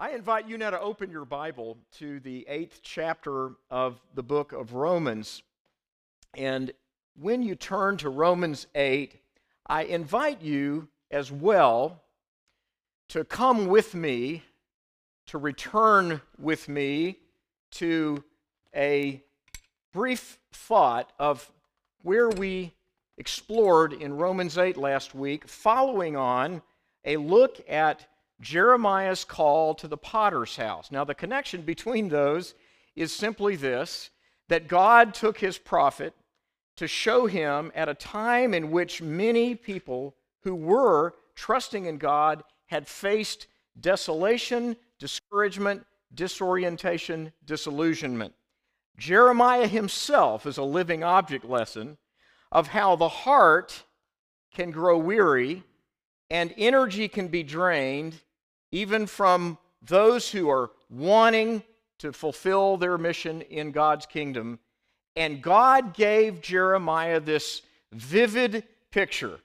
I invite you now to open your Bible to the eighth chapter of the book of Romans. And when you turn to Romans 8, I invite you as well to come with me, to return with me to a brief thought of where we explored in Romans 8 last week, following on a look at Jeremiah's call to the potter's house. Now, the connection between those is simply this that God took his prophet to show him at a time in which many people who were trusting in God had faced desolation, discouragement, disorientation, disillusionment. Jeremiah himself is a living object lesson of how the heart can grow weary and energy can be drained even from those who are wanting to fulfill their mission in God's kingdom. And God gave Jeremiah this vivid picture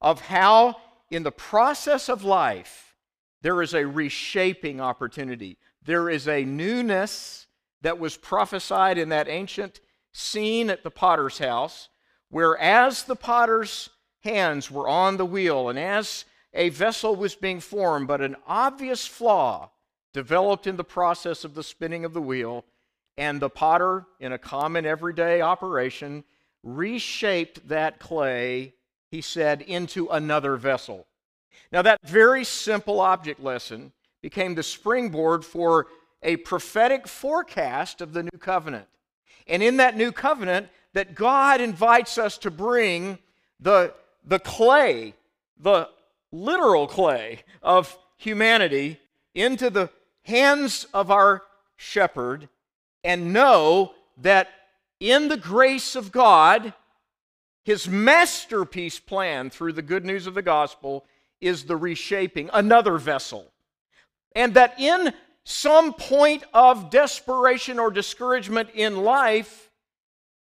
of how, in the process of life, there is a reshaping opportunity. There is a newness that was prophesied in that ancient scene at the potter's house, where as the potter's hands were on the wheel and as a vessel was being formed, but an obvious flaw developed in the process of the spinning of the wheel, and the potter, in a common everyday operation, reshaped that clay, he said, into another vessel. Now, that very simple object lesson became the springboard for a prophetic forecast of the new covenant. And in that new covenant, that God invites us to bring the, the clay, the literal clay of humanity into the hands of our shepherd and know that in the grace of God, his masterpiece plan through the good news of the gospel is the reshaping, another vessel. And that in some point of desperation or discouragement in life,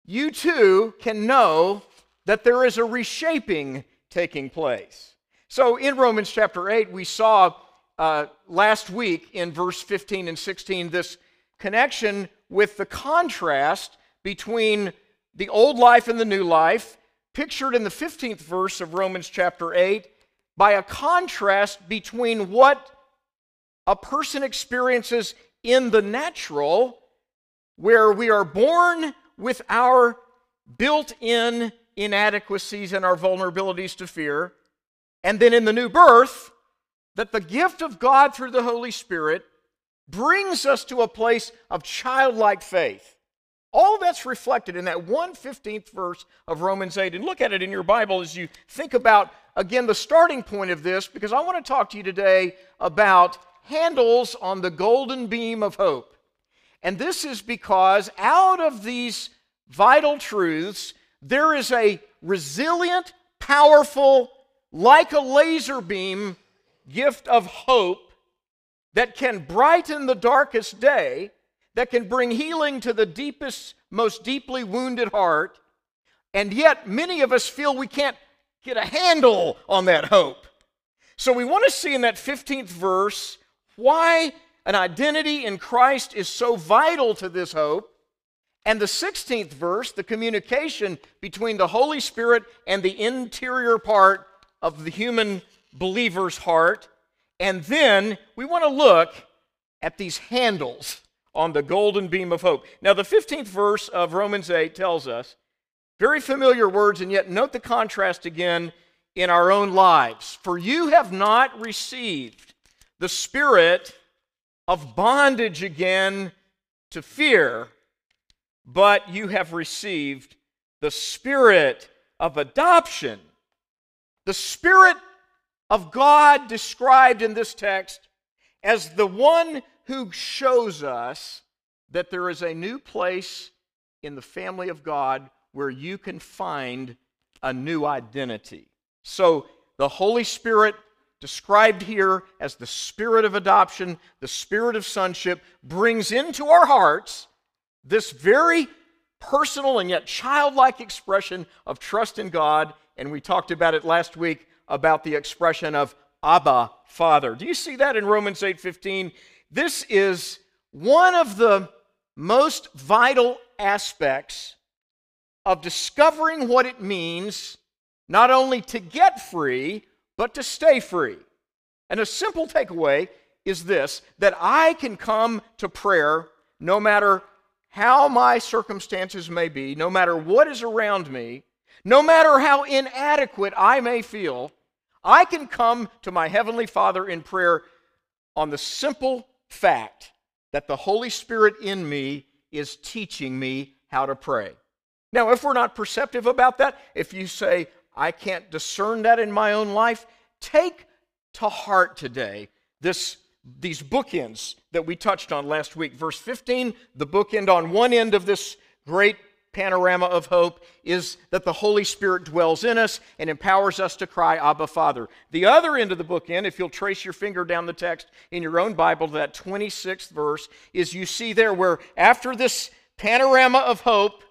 you too can know that there is a reshaping taking place. So in Romans chapter 8, we saw uh, last week in verse 15 and 16 this connection with the contrast between the old life and the new life, pictured in the 15th verse of Romans chapter 8, by a contrast between what a person experiences in the natural, where we are born with our built in inadequacies and our vulnerabilities to fear, and then in the new birth, that the gift of God through the Holy Spirit brings us to a place of childlike faith. All that's reflected in that 115th verse of Romans 8. And look at it in your Bible as you think about, again, the starting point of this, because I want to talk to you today about handles on the golden beam of hope. And this is because out of these vital truths, there is a resilient, powerful, like a laser beam gift of hope that can brighten the darkest day, that can bring healing to the deepest, most deeply wounded heart. And yet, many of us feel we can't get a handle on that hope. So, we want to see in that 15th verse why an identity in Christ is so vital to this hope. And the 16th verse, the communication between the Holy Spirit and the interior part of the human believer's heart. And then we want to look at these handles on the golden beam of hope. Now, the 15th verse of Romans 8 tells us very familiar words, and yet note the contrast again in our own lives. For you have not received the spirit of bondage again to fear, but you have received the spirit of adoption the Spirit of God described in this text as the one who shows us that there is a new place in the family of God where you can find a new identity. So, the Holy Spirit, described here as the Spirit of adoption, the Spirit of sonship, brings into our hearts this very personal and yet childlike expression of trust in God and we talked about it last week about the expression of Abba, Father. Do you see that in Romans 8:15? this is one of the most vital aspects of discovering what it means not only to get free, but to stay free. And a simple takeaway is this that I can come to prayer no matter how my circumstances may be, no matter what is around me, no matter how inadequate I may feel, I can come to my Heavenly Father in prayer on the simple fact that the Holy Spirit in me is teaching me how to pray. Now, if we're not perceptive about that, if you say, I can't discern that in my own life, take to heart today this, these bookends that we touched on last week. Verse 15, the bookend on one end of this great panorama of hope is that the Holy Spirit dwells in us and empowers us to cry, Abba, Father. The other end of the bookend, if you'll trace your finger down the text in your own Bible to that 26th verse, is you see there where after this panorama of hope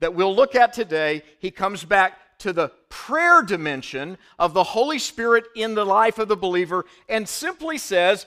that we'll look at today, he comes back to the prayer dimension of the Holy Spirit in the life of the believer and simply says,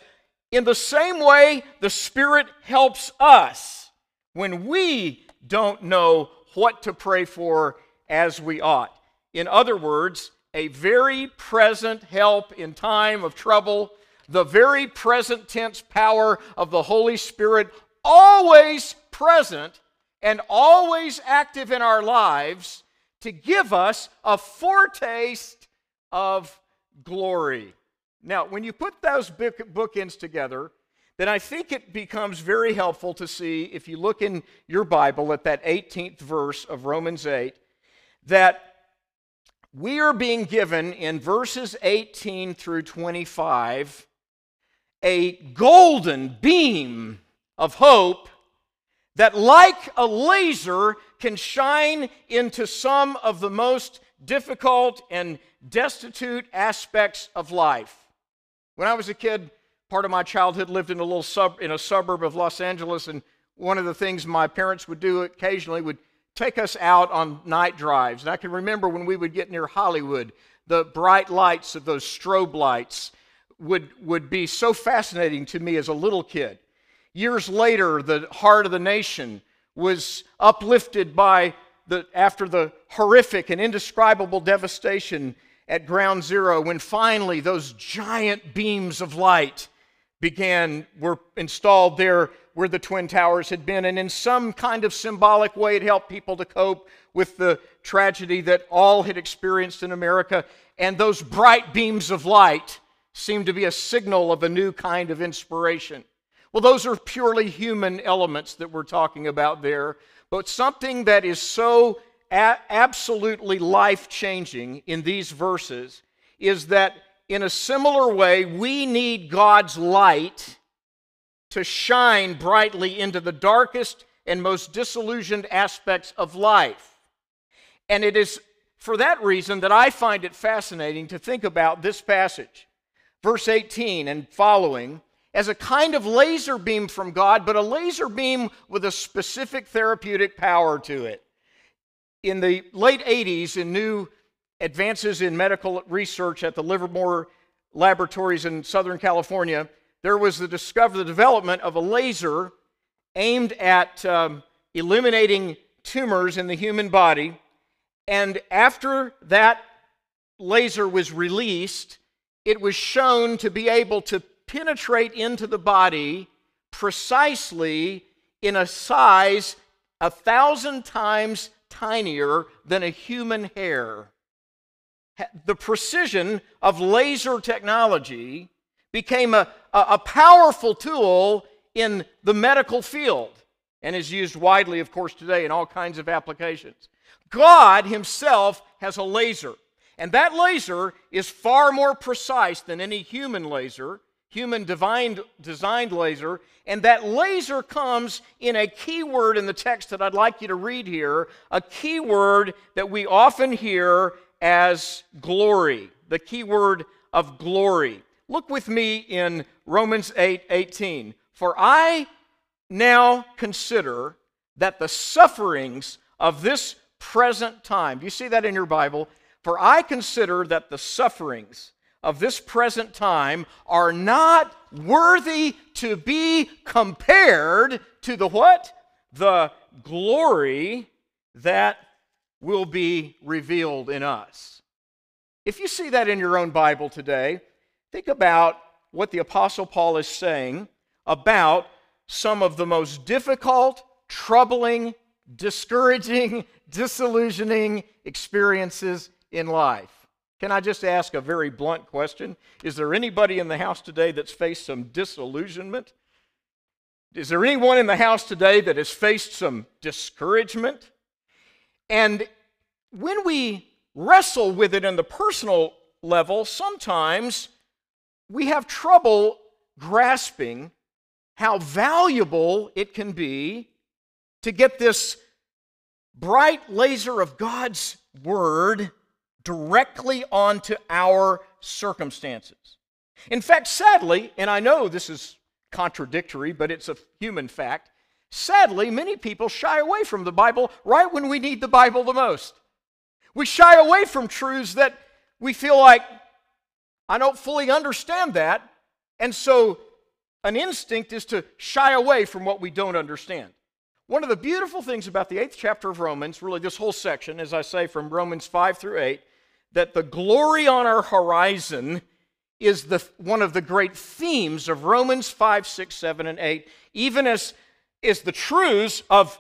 in the same way the Spirit helps us when we don't know what to pray for as we ought. In other words, a very present help in time of trouble, the very present tense power of the Holy Spirit, always present and always active in our lives to give us a foretaste of glory. Now, when you put those bookends together, then I think it becomes very helpful to see, if you look in your Bible at that 18th verse of Romans 8, that we are being given in verses 18 through 25 a golden beam of hope that, like a laser, can shine into some of the most difficult and destitute aspects of life. When I was a kid, part of my childhood lived in a little sub in a suburb of Los Angeles, and one of the things my parents would do occasionally would take us out on night drives. And I can remember when we would get near Hollywood, the bright lights of those strobe lights would, would be so fascinating to me as a little kid. Years later, the heart of the nation was uplifted by the, after the horrific and indescribable devastation at ground zero when finally those giant beams of light began, were installed there where the Twin Towers had been. And in some kind of symbolic way, it helped people to cope with the tragedy that all had experienced in America. And those bright beams of light seemed to be a signal of a new kind of inspiration. Well, those are purely human elements that we're talking about there. But something that is so a- absolutely life changing in these verses is that in a similar way, we need God's light to shine brightly into the darkest and most disillusioned aspects of life. And it is for that reason that I find it fascinating to think about this passage, verse 18 and following, as a kind of laser beam from God, but a laser beam with a specific therapeutic power to it. In the late 80s, in new advances in medical research at the Livermore Laboratories in Southern California, there was the discovery, the development of a laser aimed at um, eliminating tumors in the human body. And after that laser was released, it was shown to be able to penetrate into the body precisely in a size a thousand times tinier than a human hair the precision of laser technology became a, a, powerful tool in the medical field and is used widely, of course, today in all kinds of applications. God Himself has a laser, and that laser is far more precise than any human laser, human divine, designed laser, and that laser comes in a key word in the text that I'd like you to read here, a key word that we often hear as glory, the key word of glory. Look with me in Romans 8 18. For I now consider that the sufferings of this present time, do you see that in your Bible? For I consider that the sufferings of this present time are not worthy to be compared to the what? The glory that will be revealed in us. If you see that in your own Bible today, think about what the Apostle Paul is saying about some of the most difficult, troubling, discouraging, disillusioning experiences in life. Can I just ask a very blunt question? Is there anybody in the house today that's faced some disillusionment? Is there anyone in the house today that has faced some discouragement? And when we wrestle with it in the personal level, sometimes we have trouble grasping how valuable it can be to get this bright laser of God's Word directly onto our circumstances. In fact, sadly, and I know this is contradictory, but it's a human fact, sadly, many people shy away from the Bible right when we need the Bible the most. We shy away from truths that we feel like, I don't fully understand that, and so an instinct is to shy away from what we don't understand. One of the beautiful things about the eighth chapter of Romans, really this whole section, as I say, from Romans 5 through 8, that the glory on our horizon is the, one of the great themes of Romans 5, 6, 7, and 8, even as is the truths of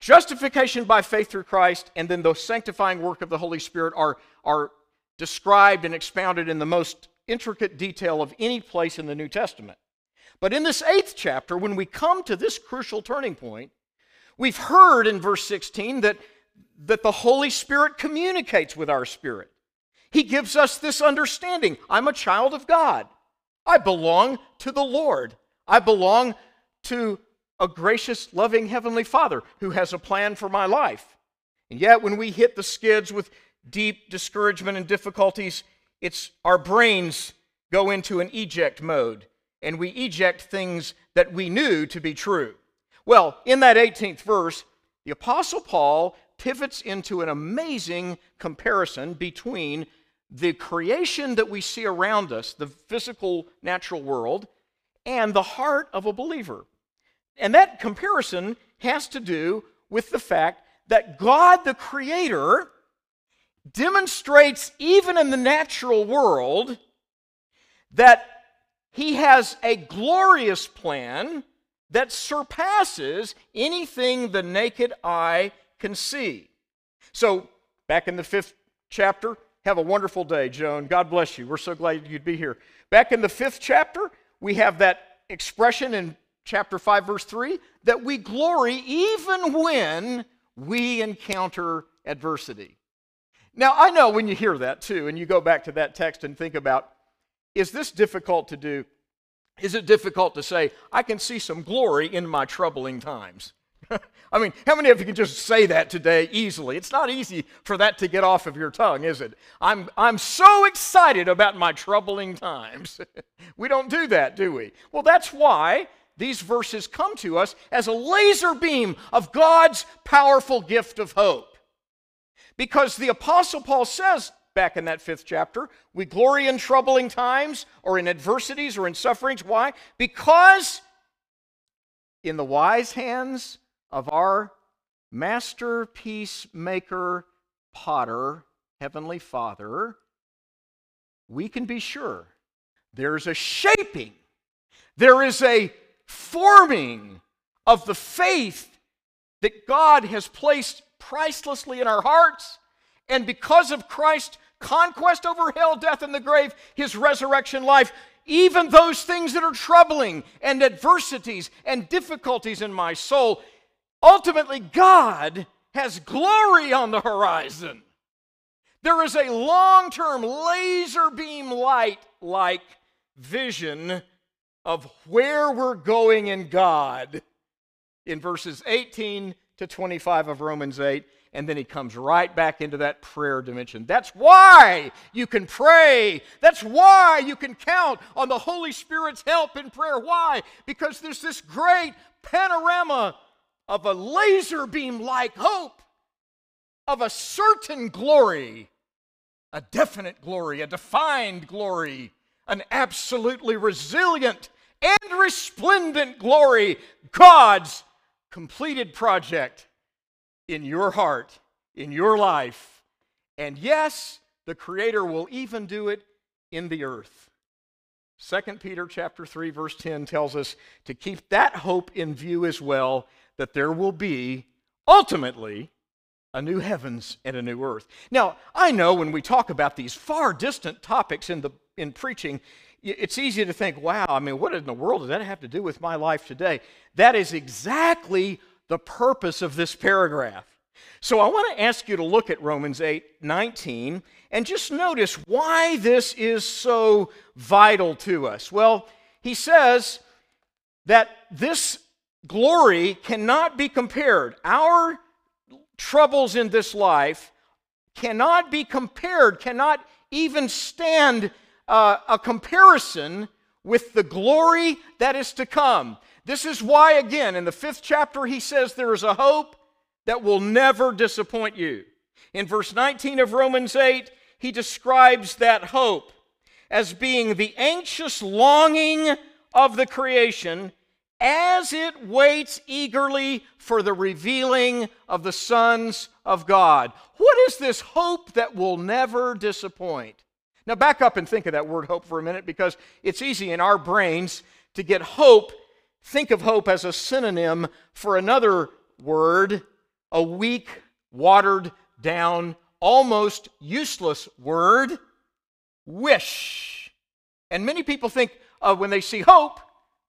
justification by faith through Christ and then the sanctifying work of the Holy Spirit are, are described and expounded in the most intricate detail of any place in the New Testament. But in this eighth chapter, when we come to this crucial turning point, we've heard in verse 16 that that the Holy Spirit communicates with our spirit. He gives us this understanding I'm a child of God. I belong to the Lord. I belong to a gracious, loving Heavenly Father who has a plan for my life. And yet, when we hit the skids with deep discouragement and difficulties, it's our brains go into an eject mode and we eject things that we knew to be true. Well, in that 18th verse, the Apostle Paul pivots into an amazing comparison between the creation that we see around us, the physical natural world, and the heart of a believer. And that comparison has to do with the fact that God, the Creator, demonstrates even in the natural world that He has a glorious plan that surpasses anything the naked eye can see. So, back in the fifth chapter, have a wonderful day, Joan. God bless you. We're so glad you'd be here. Back in the fifth chapter, we have that expression in chapter 5, verse 3 that we glory even when we encounter adversity. Now, I know when you hear that too, and you go back to that text and think about is this difficult to do? Is it difficult to say, I can see some glory in my troubling times? I mean, how many of you can just say that today easily? It's not easy for that to get off of your tongue, is it? I'm, I'm so excited about my troubling times. we don't do that, do we? Well, that's why these verses come to us as a laser beam of God's powerful gift of hope. Because the Apostle Paul says back in that fifth chapter, we glory in troubling times or in adversities or in sufferings. Why? Because in the wise hands of our masterpiece maker, potter, Heavenly Father, we can be sure there's a shaping, there is a forming of the faith that God has placed pricelessly in our hearts. And because of Christ's conquest over hell, death, and the grave, his resurrection life, even those things that are troubling and adversities and difficulties in my soul, Ultimately, God has glory on the horizon. There is a long term laser beam light like vision of where we're going in God in verses 18 to 25 of Romans 8. And then he comes right back into that prayer dimension. That's why you can pray. That's why you can count on the Holy Spirit's help in prayer. Why? Because there's this great panorama of a laser beam like hope, of a certain glory a definite glory, a defined glory, an absolutely resilient and resplendent glory, God's completed project in your heart, in your life. And yes, the Creator will even do it in the earth. 2 Peter chapter 3 verse 10 tells us to keep that hope in view as well that there will be ultimately a new heavens and a new earth. Now, I know when we talk about these far distant topics in the in preaching, it's easy to think, wow, I mean, what in the world does that have to do with my life today? That is exactly the purpose of this paragraph. So I want to ask you to look at Romans 8 19 and just notice why this is so vital to us. Well, he says that this glory cannot be compared. Our troubles in this life cannot be compared, cannot even stand uh, a comparison with the glory that is to come. This is why, again, in the fifth chapter, he says there is a hope that will never disappoint you. In verse 19 of Romans 8, he describes that hope as being the anxious longing of the creation as it waits eagerly for the revealing of the sons of God. What is this hope that will never disappoint? Now, back up and think of that word hope for a minute because it's easy in our brains to get hope, think of hope as a synonym for another word, a weak, watered down, almost useless word, wish. And many people think uh, when they see hope,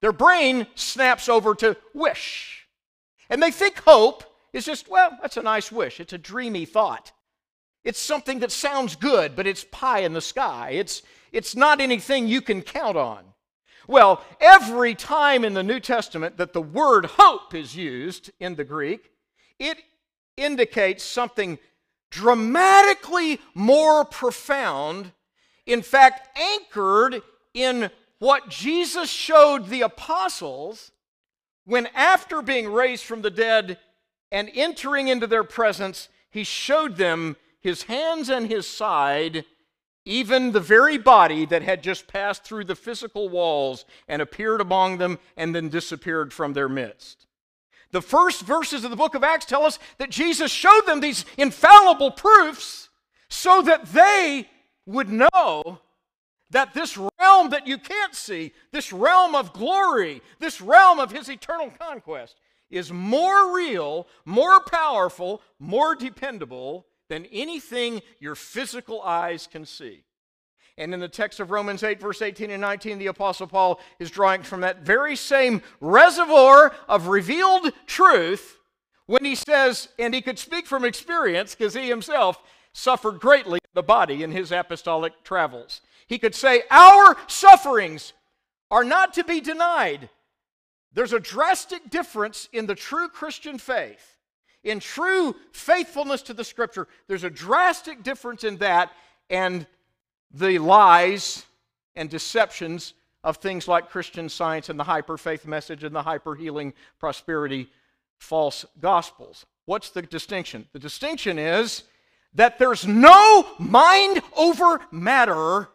their brain snaps over to wish. And they think hope is just, well, that's a nice wish. It's a dreamy thought. It's something that sounds good, but it's pie in the sky. It's, it's not anything you can count on. Well, every time in the New Testament that the word hope is used in the Greek, it indicates something dramatically more profound, in fact, anchored in what Jesus showed the apostles when, after being raised from the dead and entering into their presence, he showed them his hands and his side, even the very body that had just passed through the physical walls and appeared among them and then disappeared from their midst. The first verses of the book of Acts tell us that Jesus showed them these infallible proofs so that they would know that this realm that you can't see, this realm of glory, this realm of his eternal conquest, is more real, more powerful, more dependable than anything your physical eyes can see. And in the text of Romans 8, verse 18 and 19, the Apostle Paul is drawing from that very same reservoir of revealed truth when he says, and he could speak from experience because he himself suffered greatly the body in his apostolic travels. He could say, Our sufferings are not to be denied. There's a drastic difference in the true Christian faith in true faithfulness to the scripture, there's a drastic difference in that and the lies and deceptions of things like Christian science and the hyper faith message and the hyper healing prosperity false gospels. What's the distinction? The distinction is that there's no mind over matter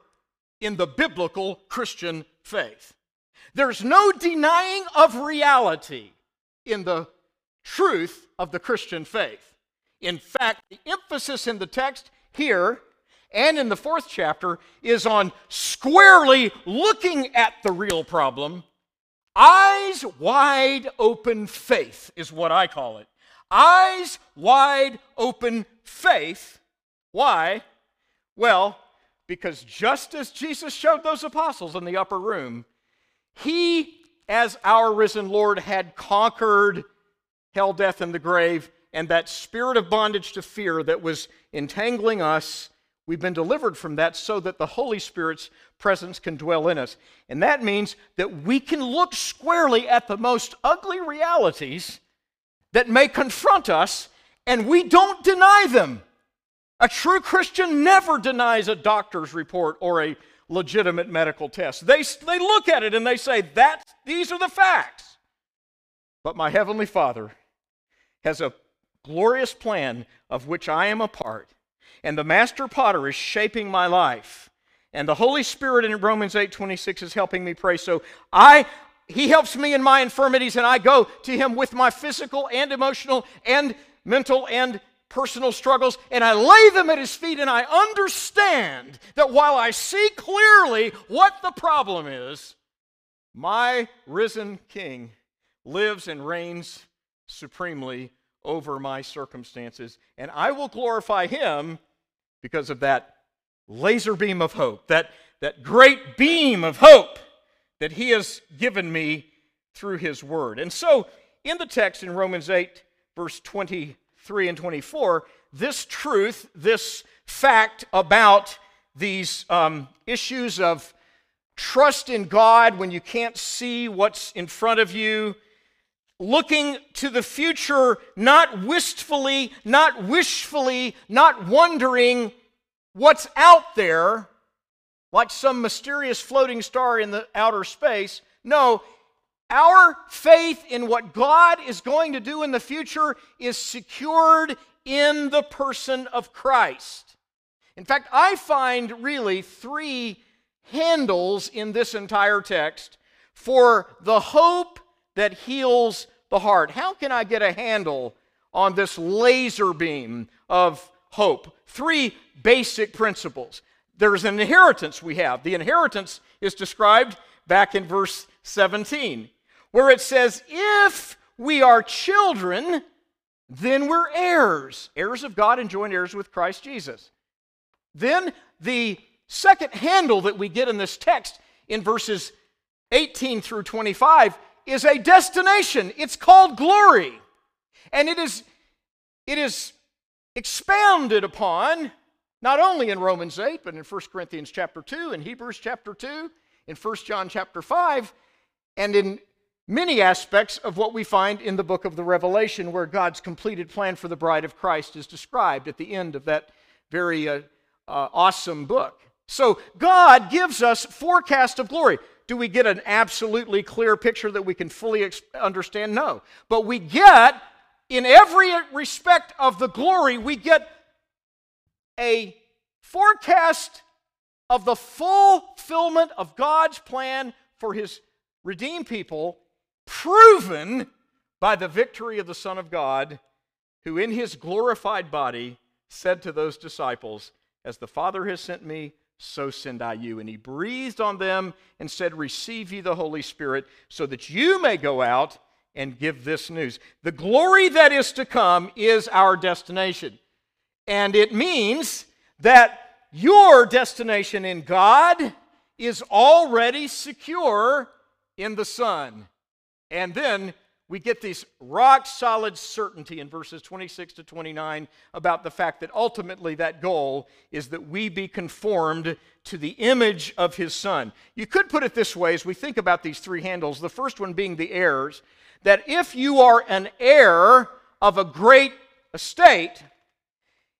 in the biblical Christian faith. There's no denying of reality in the truth of the Christian faith. In fact, the emphasis in the text here and in the fourth chapter is on squarely looking at the real problem. Eyes wide open faith is what I call it. Eyes wide open faith. Why? Well, because just as Jesus showed those apostles in the upper room, he, as our risen Lord, had conquered hell, death, and the grave, and that spirit of bondage to fear that was entangling us, we've been delivered from that so that the Holy Spirit's presence can dwell in us. And that means that we can look squarely at the most ugly realities that may confront us, and we don't deny them. A true Christian never denies a doctor's report or a legitimate medical test. They, they look at it and they say, that, these are the facts. But my Heavenly Father has a glorious plan of which I am a part. And the master potter is shaping my life. And the Holy Spirit in Romans 8 26 is helping me pray. So I he helps me in my infirmities, and I go to him with my physical and emotional and mental and personal struggles, and I lay them at his feet, and I understand that while I see clearly what the problem is, my risen King lives and reigns supremely over my circumstances, and I will glorify him because of that laser beam of hope, that, that great beam of hope that he has given me through his word. And so, in the text in Romans 8, verse 23 and 24, this truth, this fact about these um, issues of trust in God when you can't see what's in front of you, looking to the future, not wistfully, not wishfully, not wondering what's out there, like some mysterious floating star in the outer space. No, our faith in what God is going to do in the future is secured in the person of Christ. In fact, I find really three handles in this entire text for the hope that heals the heart. How can I get a handle on this laser beam of hope? Three basic principles. There's an inheritance we have. The inheritance is described back in verse 17, where it says, If we are children, then we're heirs, heirs of God and joint heirs with Christ Jesus. Then the second handle that we get in this text in verses 18 through 25 is a destination. It's called glory. And it is, it is expounded upon not only in Romans 8, but in 1 Corinthians chapter 2, in Hebrews chapter 2, in 1 John chapter 5, and in many aspects of what we find in the book of the Revelation, where God's completed plan for the bride of Christ is described at the end of that very uh, uh, awesome book. So God gives us forecast of glory. Do we get an absolutely clear picture that we can fully understand? No. But we get, in every respect of the glory, we get a forecast of the fulfillment of God's plan for his redeemed people, proven by the victory of the Son of God, who in his glorified body said to those disciples, As the Father has sent me, so send I you. And he breathed on them and said, Receive ye the Holy Spirit, so that you may go out and give this news. The glory that is to come is our destination. And it means that your destination in God is already secure in the Son. And then we get this rock solid certainty in verses 26 to 29 about the fact that ultimately that goal is that we be conformed to the image of his son. You could put it this way as we think about these three handles, the first one being the heirs, that if you are an heir of a great estate,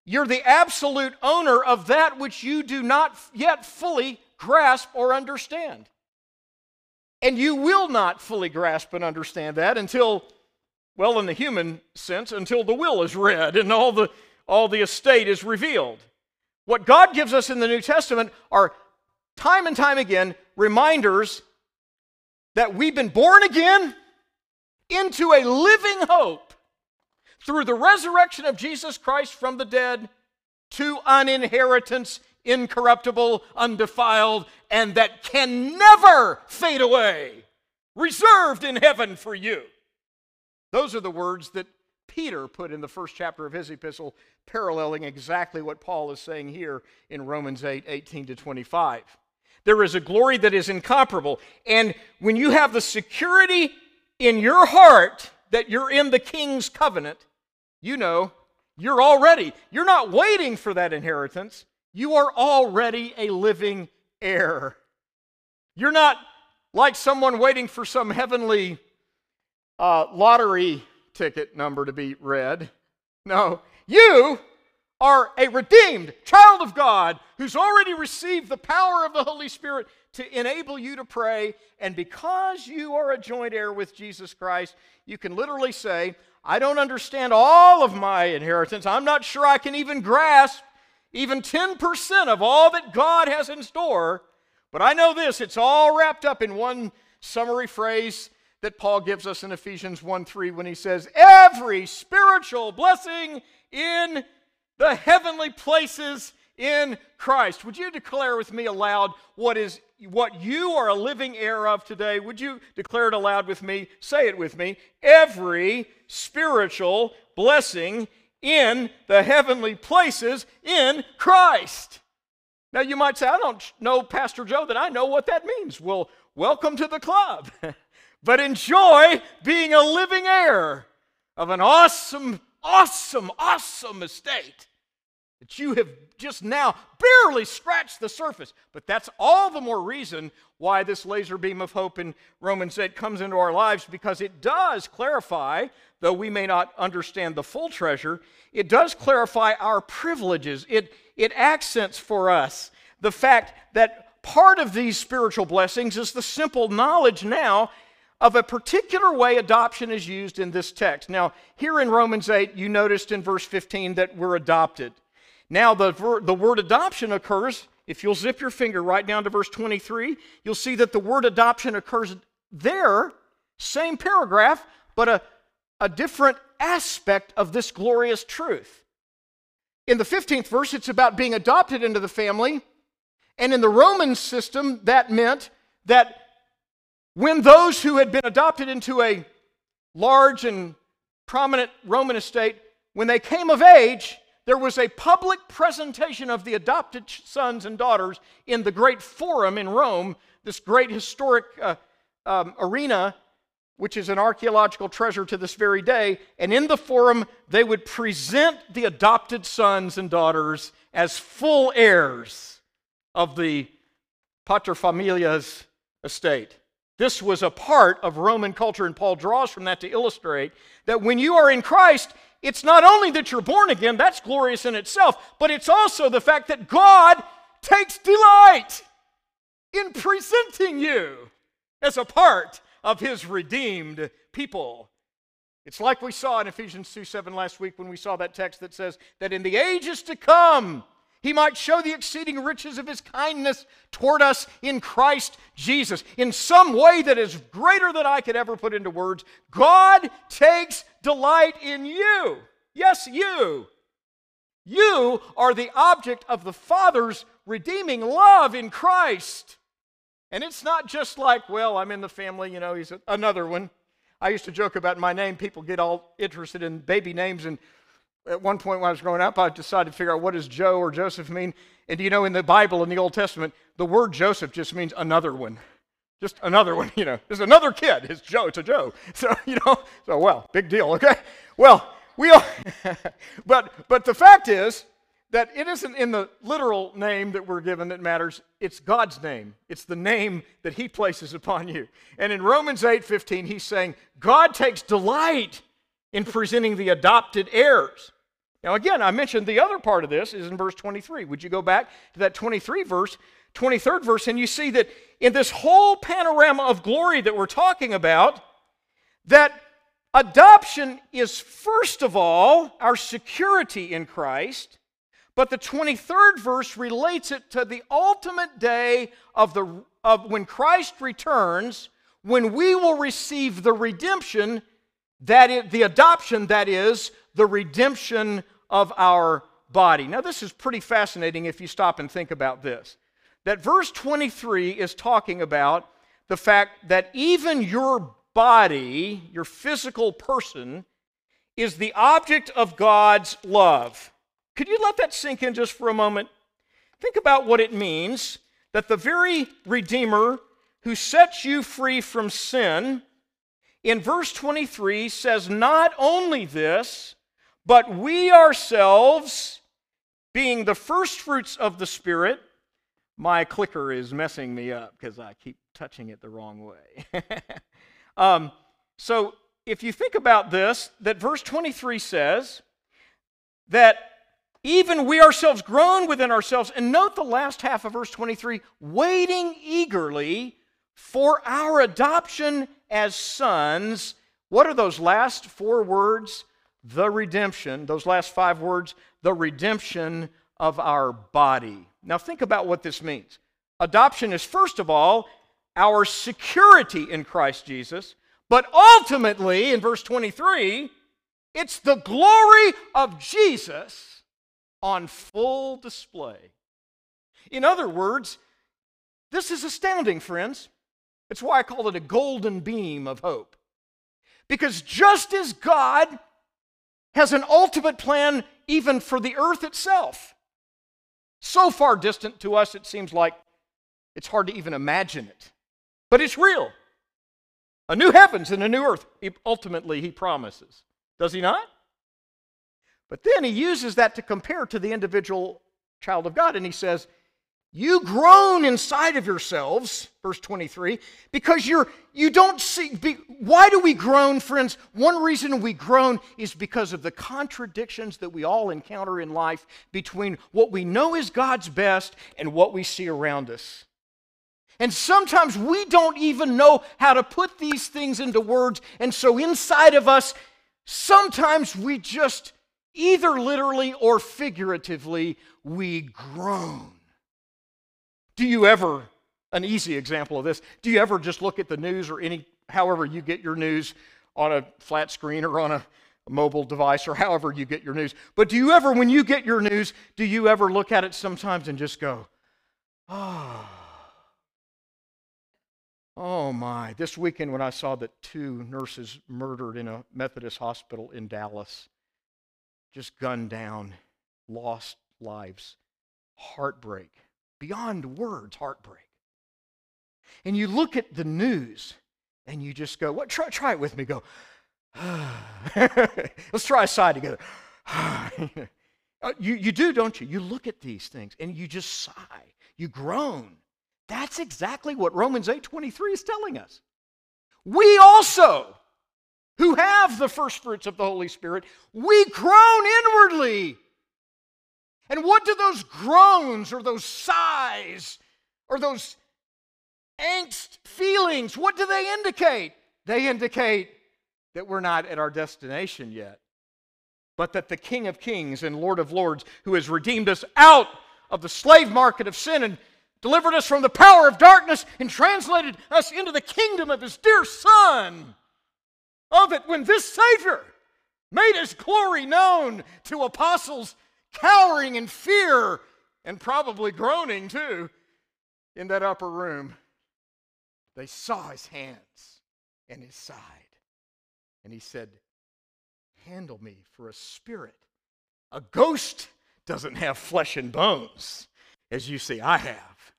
you're the absolute owner of that which you do not yet fully grasp or understand. And you will not fully grasp and understand that until, well, in the human sense, until the will is read and all the, all the estate is revealed. What God gives us in the New Testament are time and time again reminders that we've been born again into a living hope through the resurrection of Jesus Christ from the dead to an inheritance incorruptible, undefiled, and that can never fade away, reserved in heaven for you. Those are the words that Peter put in the first chapter of his epistle, paralleling exactly what Paul is saying here in Romans 8 18 to 25. There is a glory that is incomparable. And when you have the security in your heart that you're in the king's covenant, you know, you're already, you're not waiting for that inheritance. You are already a living heir. You're not like someone waiting for some heavenly uh, lottery ticket number to be read. No, you are a redeemed child of God who's already received the power of the Holy Spirit to enable you to pray. And because you are a joint heir with Jesus Christ, you can literally say, I don't understand all of my inheritance. I'm not sure I can even grasp even 10% of all that God has in store. But I know this it's all wrapped up in one summary phrase that Paul gives us in Ephesians 1 3 when he says, Every spiritual blessing in the heavenly places in Christ. Would you declare with me aloud what is what you are a living heir of today? Would you declare it aloud with me? Say it with me. Every spiritual blessing in the heavenly places in Christ. Now you might say, I don't know, Pastor Joe, that I know what that means. Well, welcome to the club. but enjoy being a living heir of an awesome, awesome, awesome estate that you have just now barely scratched the surface. But that's all the more reason why this laser beam of hope in Romans 8 comes into our lives because it does clarify, though we may not understand the full treasure, it does clarify our privileges. It, it accents for us the fact that part of these spiritual blessings is the simple knowledge now of a particular way adoption is used in this text. Now, here in Romans 8, you noticed in verse 15 that we're adopted. Now, the, ver- the word adoption occurs, if you'll zip your finger right down to verse 23, you'll see that the word adoption occurs there, same paragraph, but a, a different aspect of this glorious truth. In the 15th verse, it's about being adopted into the family. And in the Roman system, that meant that when those who had been adopted into a large and prominent Roman estate, when they came of age, there was a public presentation of the adopted sons and daughters in the great forum in Rome, this great historic uh, um, arena, which is an archaeological treasure to this very day. And in the forum, they would present the adopted sons and daughters as full heirs of the paterfamilias estate. This was a part of Roman culture, and Paul draws from that to illustrate that when you are in Christ, it's not only that you're born again, that's glorious in itself, but it's also the fact that God takes delight in presenting you as a part of his redeemed people. It's like we saw in Ephesians 2 7 last week when we saw that text that says that in the ages to come, he might show the exceeding riches of his kindness toward us in Christ Jesus. In some way that is greater than I could ever put into words, God takes delight in you. Yes, you. You are the object of the Father's redeeming love in Christ. And it's not just like, well, I'm in the family, you know, he's another one. I used to joke about my name. People get all interested in baby names, and at one point when I was growing up, I decided to figure out what does Joe or Joseph mean. And you know, in the Bible, in the Old Testament, the word Joseph just means another one. Just another one, you know. There's another kid. It's Joe. It's a Joe. So, you know, so, well, big deal, okay? Well, we all, but, but the fact is that it isn't in the literal name that we're given that matters. It's God's name. It's the name that he places upon you. And in Romans 8 15, he's saying, God takes delight in presenting the adopted heirs. Now, again, I mentioned the other part of this is in verse 23. Would you go back to that 23 verse, 23rd verse, and you see that in this whole panorama of glory that we're talking about, that adoption is first of all our security in Christ, but the 23rd verse relates it to the ultimate day of, the, of when Christ returns, when we will receive the redemption, that is, the adoption, that is, the redemption of our body. Now, this is pretty fascinating if you stop and think about this. That verse 23 is talking about the fact that even your body, your physical person, is the object of God's love. Could you let that sink in just for a moment? Think about what it means that the very Redeemer who sets you free from sin, in verse 23 says, Not only this, but we ourselves, being the first fruits of the Spirit, my clicker is messing me up because I keep touching it the wrong way. um, so if you think about this, that verse 23 says that even we ourselves groan within ourselves, and note the last half of verse 23 waiting eagerly for our adoption as sons. What are those last four words? The redemption, those last five words, the redemption of our body. Now, think about what this means. Adoption is, first of all, our security in Christ Jesus, but ultimately, in verse 23, it's the glory of Jesus on full display. In other words, this is astounding, friends. It's why I call it a golden beam of hope. Because just as God has an ultimate plan even for the earth itself, so far distant to us, it seems like it's hard to even imagine it. But it's real. A new heavens and a new earth, ultimately, he promises. Does he not? But then he uses that to compare to the individual child of God, and he says, you groan inside of yourselves, verse 23, because you're you don't see be, why do we groan, friends? One reason we groan is because of the contradictions that we all encounter in life between what we know is God's best and what we see around us. And sometimes we don't even know how to put these things into words, and so inside of us, sometimes we just either literally or figuratively we groan. Do you ever, an easy example of this, do you ever just look at the news or any, however you get your news on a flat screen or on a mobile device or however you get your news. But do you ever, when you get your news, do you ever look at it sometimes and just go, oh, oh my. This weekend when I saw that two nurses murdered in a Methodist hospital in Dallas, just gunned down, lost lives, heartbreak beyond words heartbreak. And you look at the news and you just go, what? Try, try it with me. Go, let's try a side together. Uh, you, you do, don't you? You look at these things and you just sigh. You groan. That's exactly what Romans 8:23 is telling us. We also, who have the first fruits of the Holy Spirit, we groan inwardly and what do those groans or those sighs or those angst feelings, what do they indicate? They indicate that we're not at our destination yet, but that the King of Kings and Lord of Lords, who has redeemed us out of the slave market of sin and delivered us from the power of darkness and translated us into the kingdom of his dear Son, of it when this Savior made his glory known to apostles cowering in fear and probably groaning too in that upper room. They saw his hands and his side. And he said, Handle me for a spirit. A ghost doesn't have flesh and bones, as you see I have.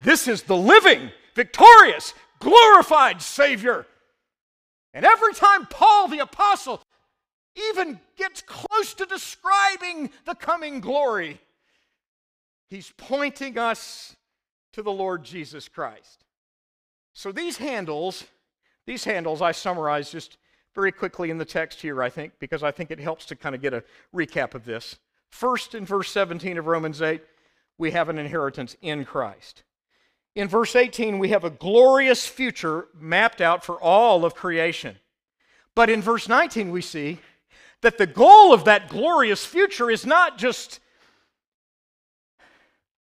This is the living, victorious, glorified Savior. And every time Paul the Apostle even gets close to describing the coming glory, he's pointing us to the Lord Jesus Christ. So these handles, these handles I summarize just very quickly in the text here, I think, because I think it helps to kind of get a recap of this. First, in verse 17 of Romans 8, we have an inheritance in Christ. In verse 18, we have a glorious future mapped out for all of creation. But in verse 19, we see that the goal of that glorious future is not just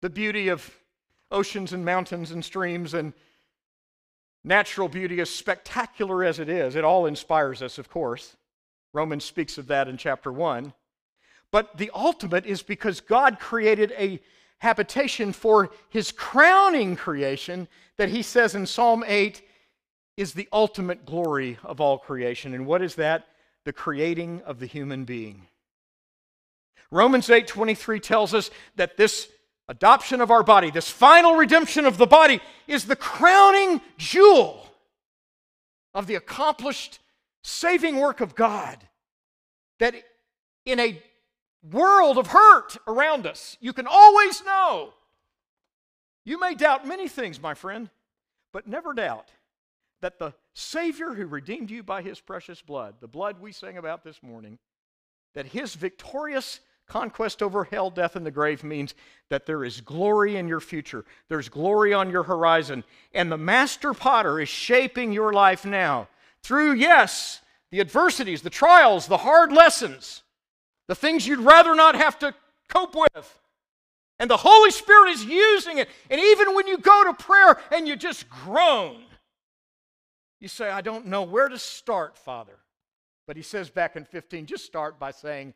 the beauty of oceans and mountains and streams and natural beauty, as spectacular as it is. It all inspires us, of course. Romans speaks of that in chapter 1. But the ultimate is because God created a habitation for his crowning creation that he says in Psalm 8 is the ultimate glory of all creation. And what is that? The creating of the human being. Romans 8:23 tells us that this adoption of our body, this final redemption of the body is the crowning jewel of the accomplished saving work of God. That in a world of hurt around us, you can always know. You may doubt many things, my friend, but never doubt that the Savior who redeemed you by his precious blood, the blood we sang about this morning, that his victorious conquest over hell, death, and the grave means that there is glory in your future. There's glory on your horizon. And the master potter is shaping your life now through, yes, the adversities, the trials, the hard lessons, the things you'd rather not have to cope with. And the Holy Spirit is using it. And even when you go to prayer and you just groan, you say, I don't know where to start, Father. But he says back in 15, just start by saying,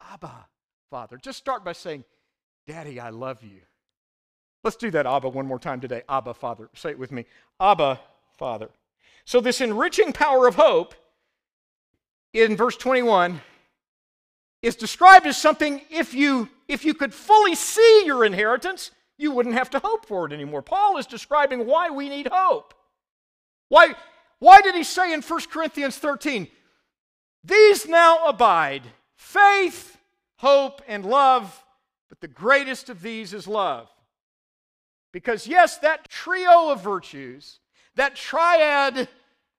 Abba, Father. Just start by saying, Daddy, I love you. Let's do that, Abba, one more time today. Abba, Father. Say it with me. Abba, Father. So, this enriching power of hope in verse 21 is described as something if you if you could fully see your inheritance you wouldn't have to hope for it anymore paul is describing why we need hope why why did he say in 1 corinthians 13 these now abide faith hope and love but the greatest of these is love because yes that trio of virtues that triad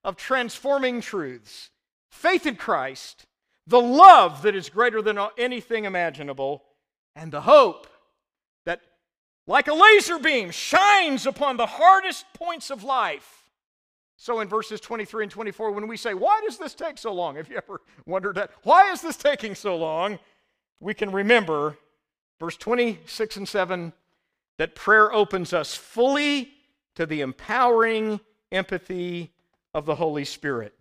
of transforming truths faith in Christ, the love that is greater than anything imaginable, and the hope that, like a laser beam, shines upon the hardest points of life. So, in verses 23 and 24, when we say, Why does this take so long? Have you ever wondered that? Why is this taking so long? We can remember verse 26 and 7 that prayer opens us fully to the empowering empathy of the Holy Spirit.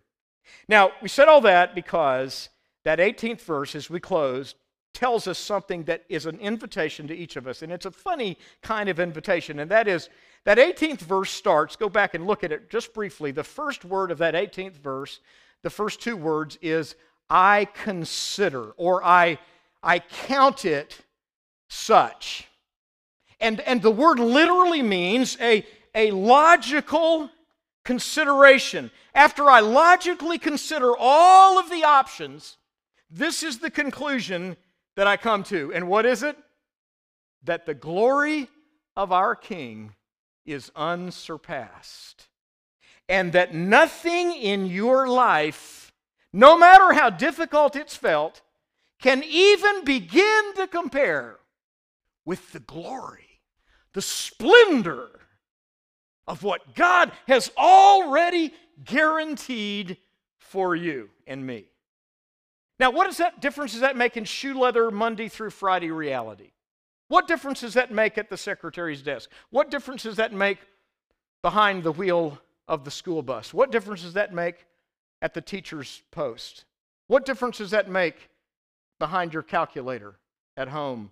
Now, we said all that because that 18th verse, as we close, tells us something that is an invitation to each of us. And it's a funny kind of invitation. And that is that 18th verse starts, go back and look at it just briefly. The first word of that 18th verse, the first two words is, I consider, or I, I count it such. And, and the word literally means a, a logical consideration. After I logically consider all of the options, this is the conclusion that I come to. And what is it? That the glory of our King is unsurpassed. And that nothing in your life, no matter how difficult it's felt, can even begin to compare with the glory, the splendor of what God has already guaranteed for you and me. Now, what does that difference does that make in shoe leather Monday through Friday reality? What difference does that make at the secretary's desk? What difference does that make behind the wheel of the school bus? What difference does that make at the teacher's post? What difference does that make behind your calculator at home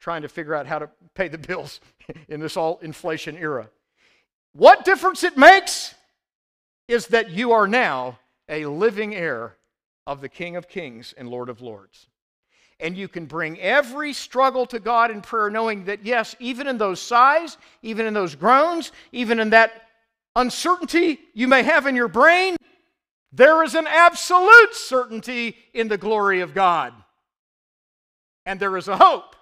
trying to figure out how to pay the bills in this all inflation era? What difference it makes is that you are now a living heir of the King of Kings and Lord of Lords. And you can bring every struggle to God in prayer, knowing that, yes, even in those sighs, even in those groans, even in that uncertainty you may have in your brain, there is an absolute certainty in the glory of God. And there is a hope,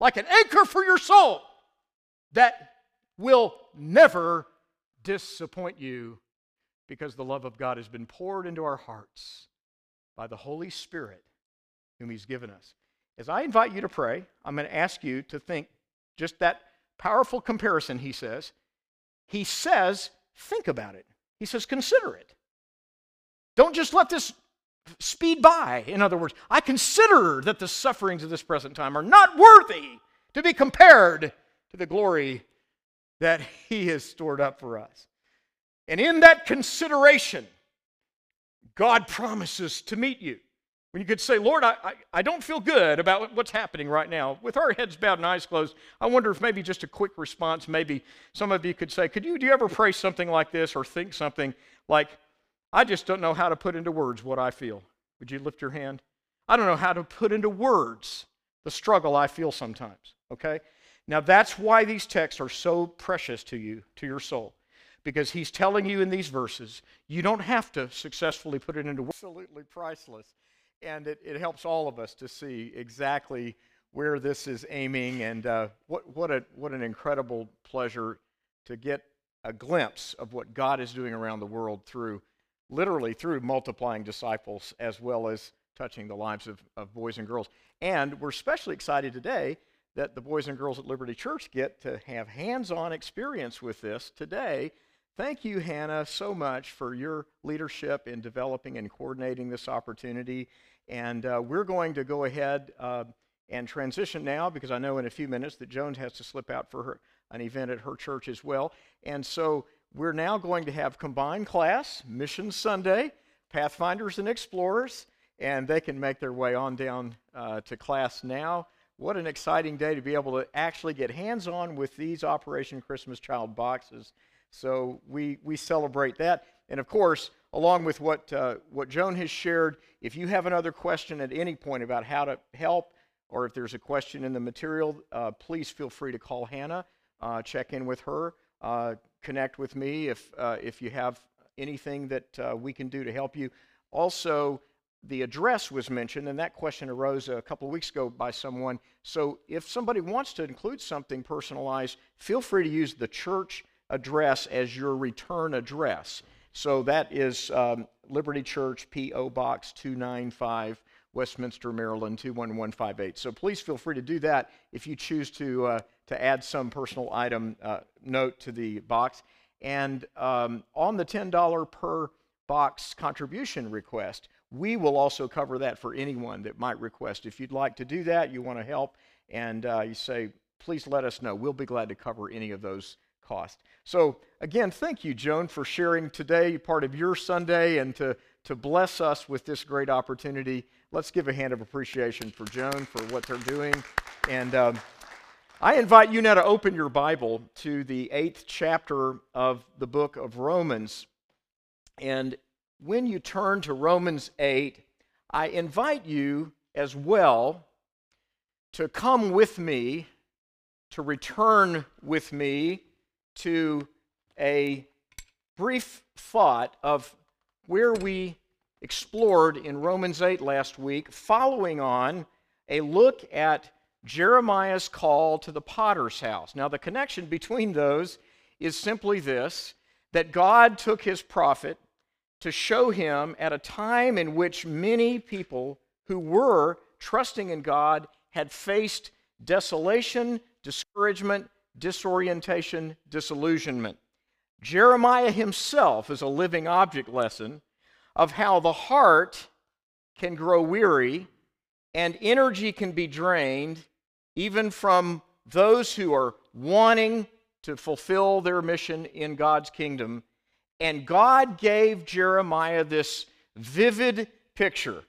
like an anchor for your soul, that will never disappoint you because the love of God has been poured into our hearts by the Holy Spirit whom He's given us. As I invite you to pray, I'm going to ask you to think just that powerful comparison, he says. He says, think about it. He says, consider it. Don't just let this speed by. In other words, I consider that the sufferings of this present time are not worthy to be compared to the glory that He has stored up for us. And in that consideration, God promises to meet you. When you could say, Lord, I, I, I, don't feel good about what's happening right now. With our heads bowed and eyes closed, I wonder if maybe just a quick response, maybe some of you could say, Could you, do you ever pray something like this or think something like, I just don't know how to put into words what I feel? Would you lift your hand? I don't know how to put into words the struggle I feel sometimes, okay? Now, that's why these texts are so precious to you, to your soul, because he's telling you in these verses, you don't have to successfully put it into words. Absolutely priceless. And it, it helps all of us to see exactly where this is aiming and uh, what, what, a, what an incredible pleasure to get a glimpse of what God is doing around the world through, literally through multiplying disciples as well as touching the lives of, of boys and girls. And we're especially excited today that the boys and girls at Liberty Church get to have hands on experience with this today. Thank you, Hannah, so much for your leadership in developing and coordinating this opportunity. And uh, we're going to go ahead uh, and transition now because I know in a few minutes that Jones has to slip out for her, an event at her church as well. And so we're now going to have combined class, Mission Sunday, Pathfinders and Explorers, and they can make their way on down uh, to class now. What an exciting day to be able to actually get hands on with these Operation Christmas Child boxes. So we, we celebrate that. And of course, along with what, uh, what Joan has shared, if you have another question at any point about how to help, or if there's a question in the material, uh, please feel free to call Hannah, uh, check in with her, uh, connect with me if, uh, if you have anything that uh, we can do to help you. Also, the address was mentioned, and that question arose a couple of weeks ago by someone. So if somebody wants to include something personalized, feel free to use the church address as your return address. So that is um, Liberty Church, P.O. Box 295, Westminster, Maryland 21158. So please feel free to do that if you choose to, uh, to add some personal item uh, note to the box. And um, on the $10 per box contribution request, we will also cover that for anyone that might request. If you'd like to do that, you want to help, and uh, you say, please let us know. We'll be glad to cover any of those costs. So, again, thank you, Joan, for sharing today, part of your Sunday, and to, to bless us with this great opportunity. Let's give a hand of appreciation for Joan for what they're doing. And um, I invite you now to open your Bible to the eighth chapter of the book of Romans. And when you turn to Romans 8, I invite you as well to come with me, to return with me to a brief thought of where we explored in Romans 8 last week, following on a look at Jeremiah's call to the potter's house. Now, the connection between those is simply this that God took his prophet to show him at a time in which many people who were trusting in God had faced desolation, discouragement, disorientation, disillusionment. Jeremiah himself is a living object lesson of how the heart can grow weary and energy can be drained even from those who are wanting to fulfill their mission in God's kingdom and God gave Jeremiah this vivid picture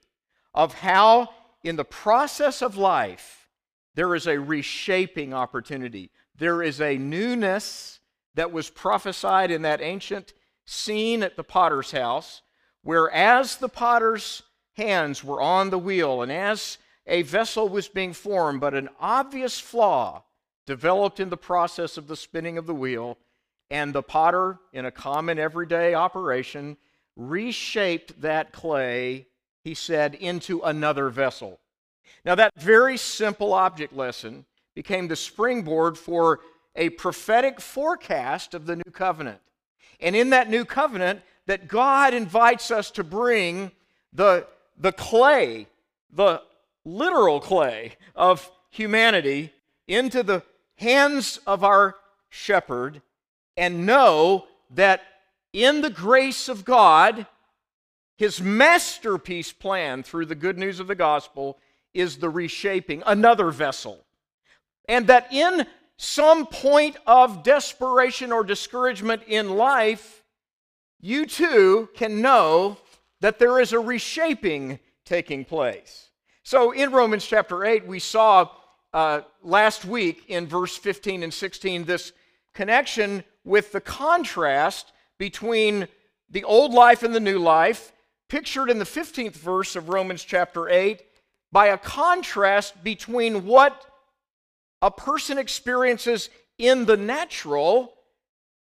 of how, in the process of life, there is a reshaping opportunity. There is a newness that was prophesied in that ancient scene at the potter's house, where as the potter's hands were on the wheel and as a vessel was being formed, but an obvious flaw developed in the process of the spinning of the wheel, and the potter, in a common everyday operation, reshaped that clay, he said, into another vessel. Now, that very simple object lesson became the springboard for a prophetic forecast of the new covenant. And in that new covenant, that God invites us to bring the, the clay, the literal clay of humanity, into the hands of our shepherd and know that in the grace of God, his masterpiece plan through the good news of the gospel is the reshaping another vessel. And that in some point of desperation or discouragement in life, you too can know that there is a reshaping taking place. So in Romans chapter 8, we saw uh, last week in verse 15 and 16 this connection with the contrast between the old life and the new life, pictured in the 15th verse of Romans chapter 8, by a contrast between what a person experiences in the natural,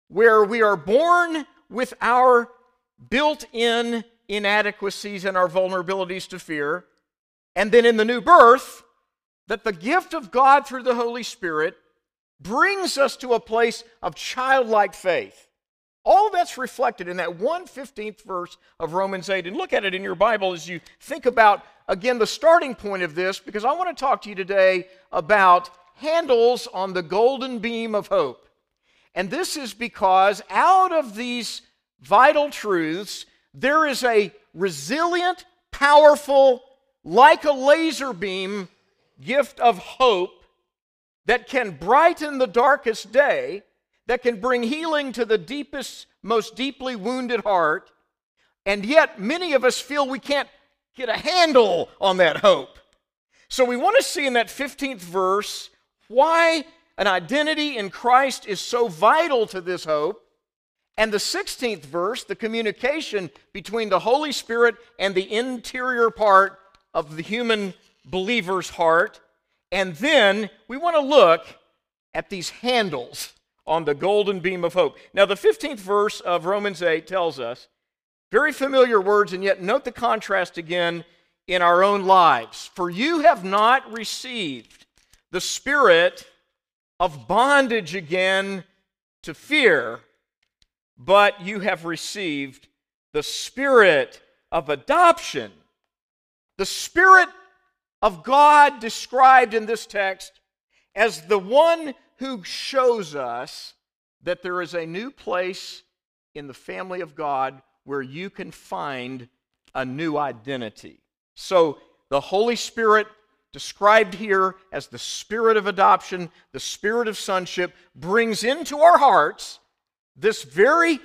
where we are born with our built in inadequacies and our vulnerabilities to fear, and then in the new birth, that the gift of God through the Holy Spirit brings us to a place of childlike faith. All that's reflected in that 115th verse of Romans 8. And look at it in your Bible as you think about, again, the starting point of this, because I want to talk to you today about handles on the golden beam of hope. And this is because out of these vital truths, there is a resilient, powerful, like a laser beam, gift of hope that can brighten the darkest day, that can bring healing to the deepest, most deeply wounded heart, and yet many of us feel we can't get a handle on that hope. So we want to see in that 15th verse why an identity in Christ is so vital to this hope. And the 16th verse, the communication between the Holy Spirit and the interior part of the human believer's heart. And then we want to look at these handles on the golden beam of hope. Now, the 15th verse of Romans 8 tells us very familiar words, and yet note the contrast again in our own lives. For you have not received the spirit of bondage again to fear, but you have received the spirit of adoption. The spirit of God described in this text as the one who shows us that there is a new place in the family of God where you can find a new identity. So, the Holy Spirit, described here as the spirit of adoption, the spirit of sonship, brings into our hearts this very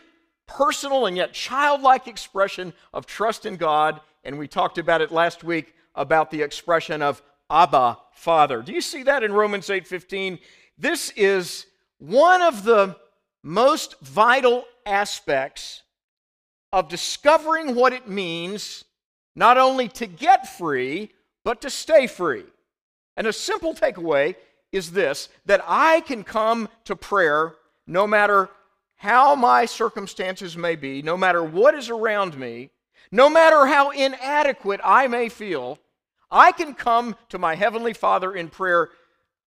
personal and yet childlike expression of trust in God. And we talked about it last week about the expression of Abba, Father. Do you see that in Romans 8:15? This is one of the most vital aspects of discovering what it means not only to get free, but to stay free. And a simple takeaway is this that I can come to prayer no matter how my circumstances may be, no matter what is around me, no matter how inadequate I may feel, I can come to my Heavenly Father in prayer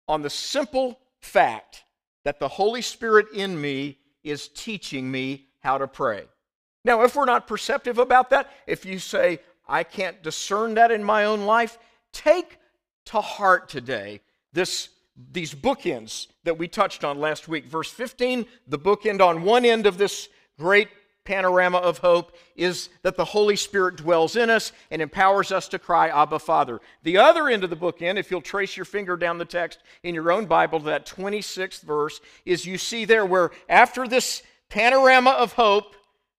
on the simple fact that the Holy Spirit in me is teaching me how to pray. Now, if we're not perceptive about that, if you say, I can't discern that in my own life, take to heart today this, these bookends that we touched on last week. Verse 15, the bookend on one end of this great panorama of hope is that the Holy Spirit dwells in us and empowers us to cry, Abba, Father. The other end of the bookend, if you'll trace your finger down the text in your own Bible to that 26th verse, is you see there where after this panorama of hope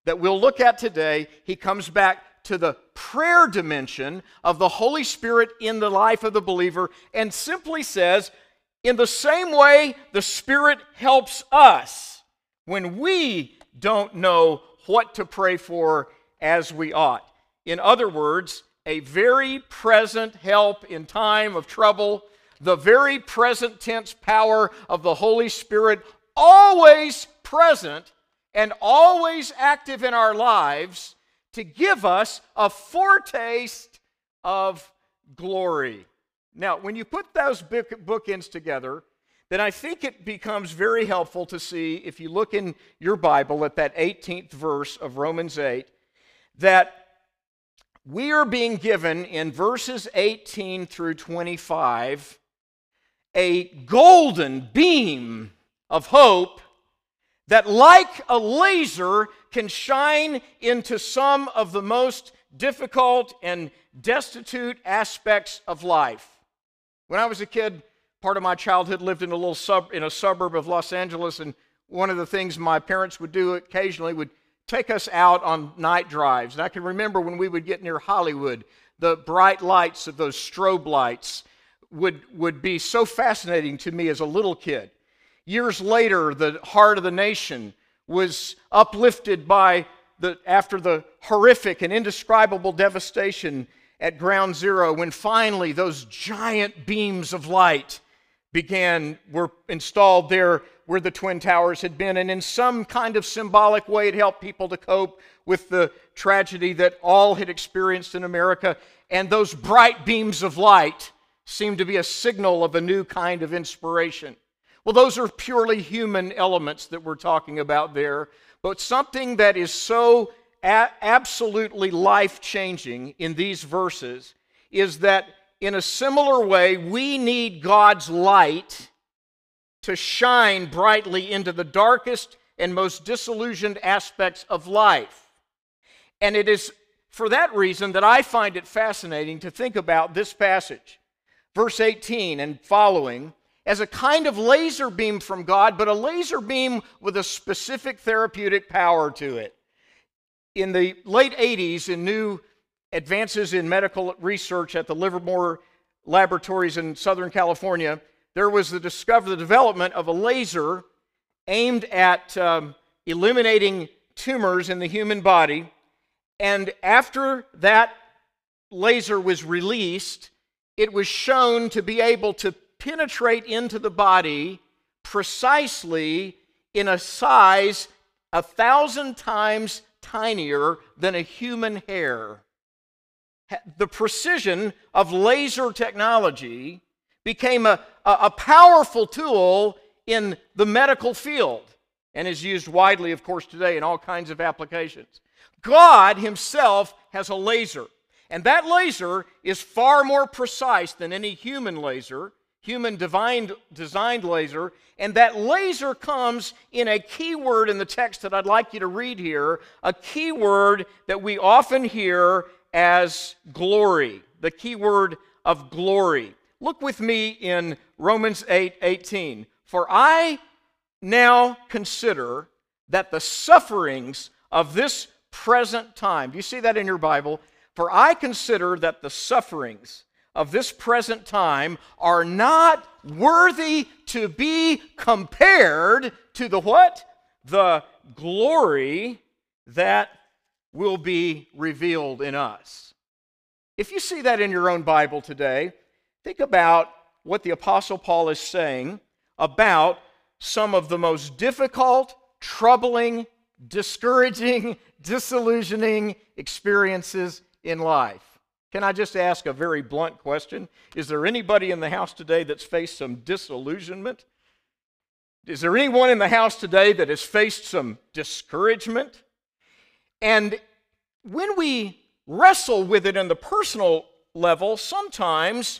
that we'll look at today, he comes back to the prayer dimension of the Holy Spirit in the life of the believer and simply says, in the same way the Spirit helps us when we don't know what to pray for as we ought. In other words, a very present help in time of trouble, the very present tense power of the Holy Spirit, always present and always active in our lives to give us a foretaste of glory. Now, when you put those bookends together, then I think it becomes very helpful to see, if you look in your Bible at that 18th verse of Romans 8, that we are being given in verses 18 through 25 a golden beam of hope that, like a laser, can shine into some of the most difficult and destitute aspects of life. When I was a kid, part of my childhood lived in a little sub in a suburb of Los Angeles, and one of the things my parents would do occasionally would take us out on night drives. And I can remember when we would get near Hollywood, the bright lights of those strobe lights would, would be so fascinating to me as a little kid. Years later, the heart of the nation was uplifted by the, after the horrific and indescribable devastation at ground zero when finally those giant beams of light began were installed there where the twin towers had been. And in some kind of symbolic way it helped people to cope with the tragedy that all had experienced in america. And those bright beams of light seemed to be a signal of a new kind of inspiration well, those are purely human elements that we're talking about there, but something that is so a- absolutely life changing in these verses is that in a similar way, we need God's light to shine brightly into the darkest and most disillusioned aspects of life. And it is for that reason that I find it fascinating to think about this passage. verse 18 and following, as a kind of laser beam from God, but a laser beam with a specific therapeutic power to it. In the late 80s, in new advances in medical research at the Livermore Laboratories in Southern California, there was the discovery, the development of a laser aimed at um, eliminating tumors in the human body. And after that laser was released, it was shown to be able to penetrate into the body precisely in a size a thousand times tinier than a human hair. The precision of laser technology became a, a, powerful tool in the medical field and is used widely, of course, today in all kinds of applications. God Himself has a laser, and that laser is far more precise than any human laser, human divine, designed laser, and that laser comes in a key word in the text that I'd like you to read here, a key word that we often hear as glory, the key word of glory. Look with me in Romans 8 18. For I now consider that the sufferings of this present time, do you see that in your Bible? For I consider that the sufferings of this present time are not worthy to be compared to the what? The glory that will be revealed in us. If you see that in your own Bible today, think about what the Apostle Paul is saying about some of the most difficult, troubling, discouraging, disillusioning experiences in life. Can I just ask a very blunt question? Is there anybody in the house today that's faced some disillusionment? Is there anyone in the house today that has faced some discouragement? And when we wrestle with it in the personal level, sometimes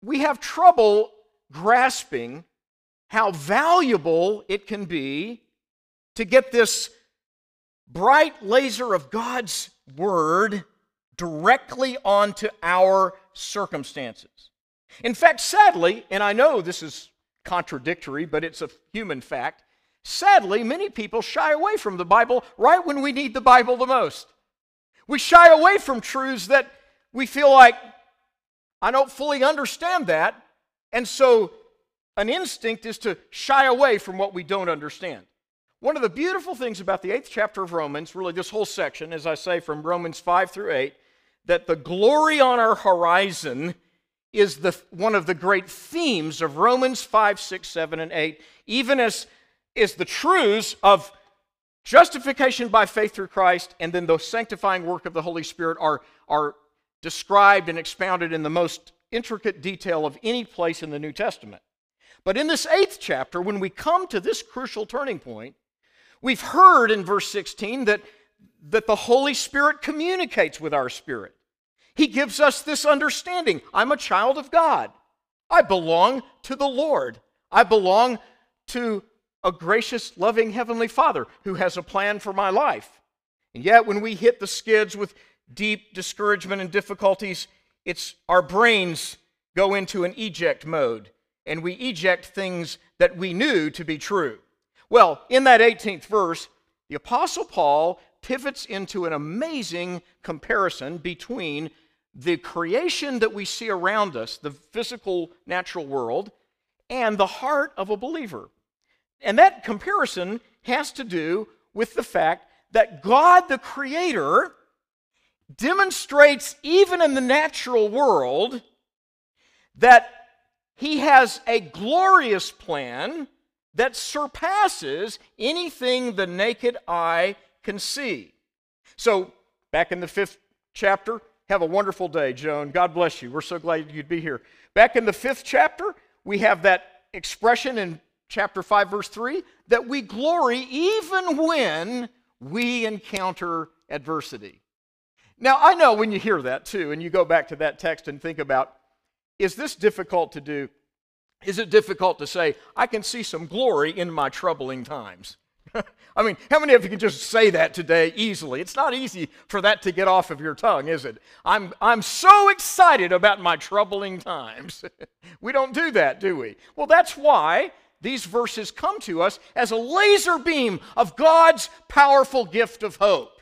we have trouble grasping how valuable it can be to get this bright laser of God's Word directly onto our circumstances. In fact, sadly, and I know this is contradictory, but it's a human fact, sadly, many people shy away from the Bible right when we need the Bible the most. We shy away from truths that we feel like, I don't fully understand that, and so an instinct is to shy away from what we don't understand. One of the beautiful things about the eighth chapter of Romans, really this whole section, as I say, from Romans 5 through 8, that the glory on our horizon is the, one of the great themes of Romans 5, 6, 7, and 8, even as is the truths of justification by faith through Christ and then the sanctifying work of the Holy Spirit are, are described and expounded in the most intricate detail of any place in the New Testament. But in this eighth chapter, when we come to this crucial turning point, we've heard in verse 16 that, that the Holy Spirit communicates with our spirit. He gives us this understanding I'm a child of God. I belong to the Lord. I belong to a gracious, loving Heavenly Father who has a plan for my life. And yet, when we hit the skids with deep discouragement and difficulties, it's our brains go into an eject mode and we eject things that we knew to be true. Well, in that 18th verse, the Apostle Paul pivots into an amazing comparison between the creation that we see around us, the physical natural world, and the heart of a believer. And that comparison has to do with the fact that God, the Creator, demonstrates even in the natural world that he has a glorious plan that surpasses anything the naked eye can see. So, back in the fifth chapter, have a wonderful day, Joan. God bless you. We're so glad you'd be here. Back in the fifth chapter, we have that expression in chapter 5, verse 3 that we glory even when we encounter adversity. Now, I know when you hear that too, and you go back to that text and think about is this difficult to do? Is it difficult to say, I can see some glory in my troubling times? I mean, how many of you can just say that today easily? It's not easy for that to get off of your tongue, is it? I'm, I'm so excited about my troubling times. we don't do that, do we? Well, that's why these verses come to us as a laser beam of God's powerful gift of hope.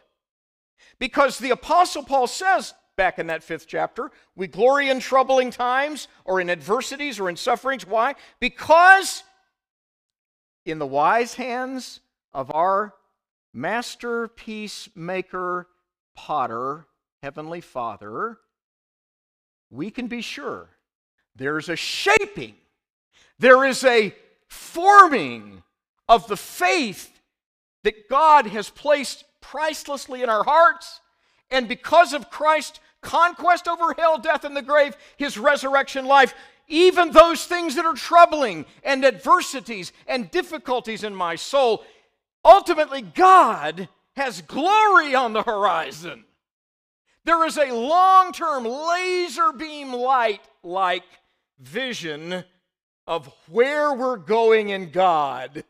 Because the Apostle Paul says back in that fifth chapter, we glory in troubling times or in adversities or in sufferings. Why? Because in the wise hands of our masterpiece maker, potter, Heavenly Father, we can be sure there's a shaping, there is a forming of the faith that God has placed pricelessly in our hearts. And because of Christ's conquest over hell, death, and the grave, his resurrection life, even those things that are troubling and adversities and difficulties in my soul, ultimately, God has glory on the horizon. There is a long term laser beam light like vision of where we're going in God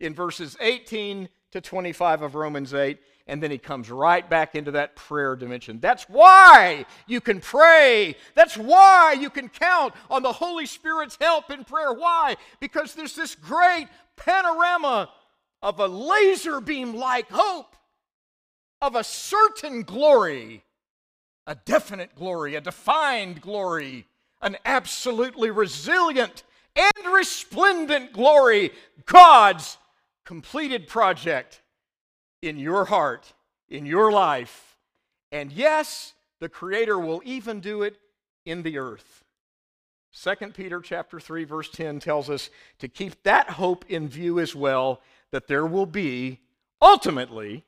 in verses 18 to 25 of Romans 8. And then he comes right back into that prayer dimension. That's why you can pray. That's why you can count on the Holy Spirit's help in prayer. Why? Because there's this great panorama of a laser beam like hope, of a certain glory, a definite glory, a defined glory, an absolutely resilient and resplendent glory, God's completed project in your heart, in your life. And yes, the Creator will even do it in the earth. 2 Peter chapter 3 verse 10 tells us to keep that hope in view as well that there will be ultimately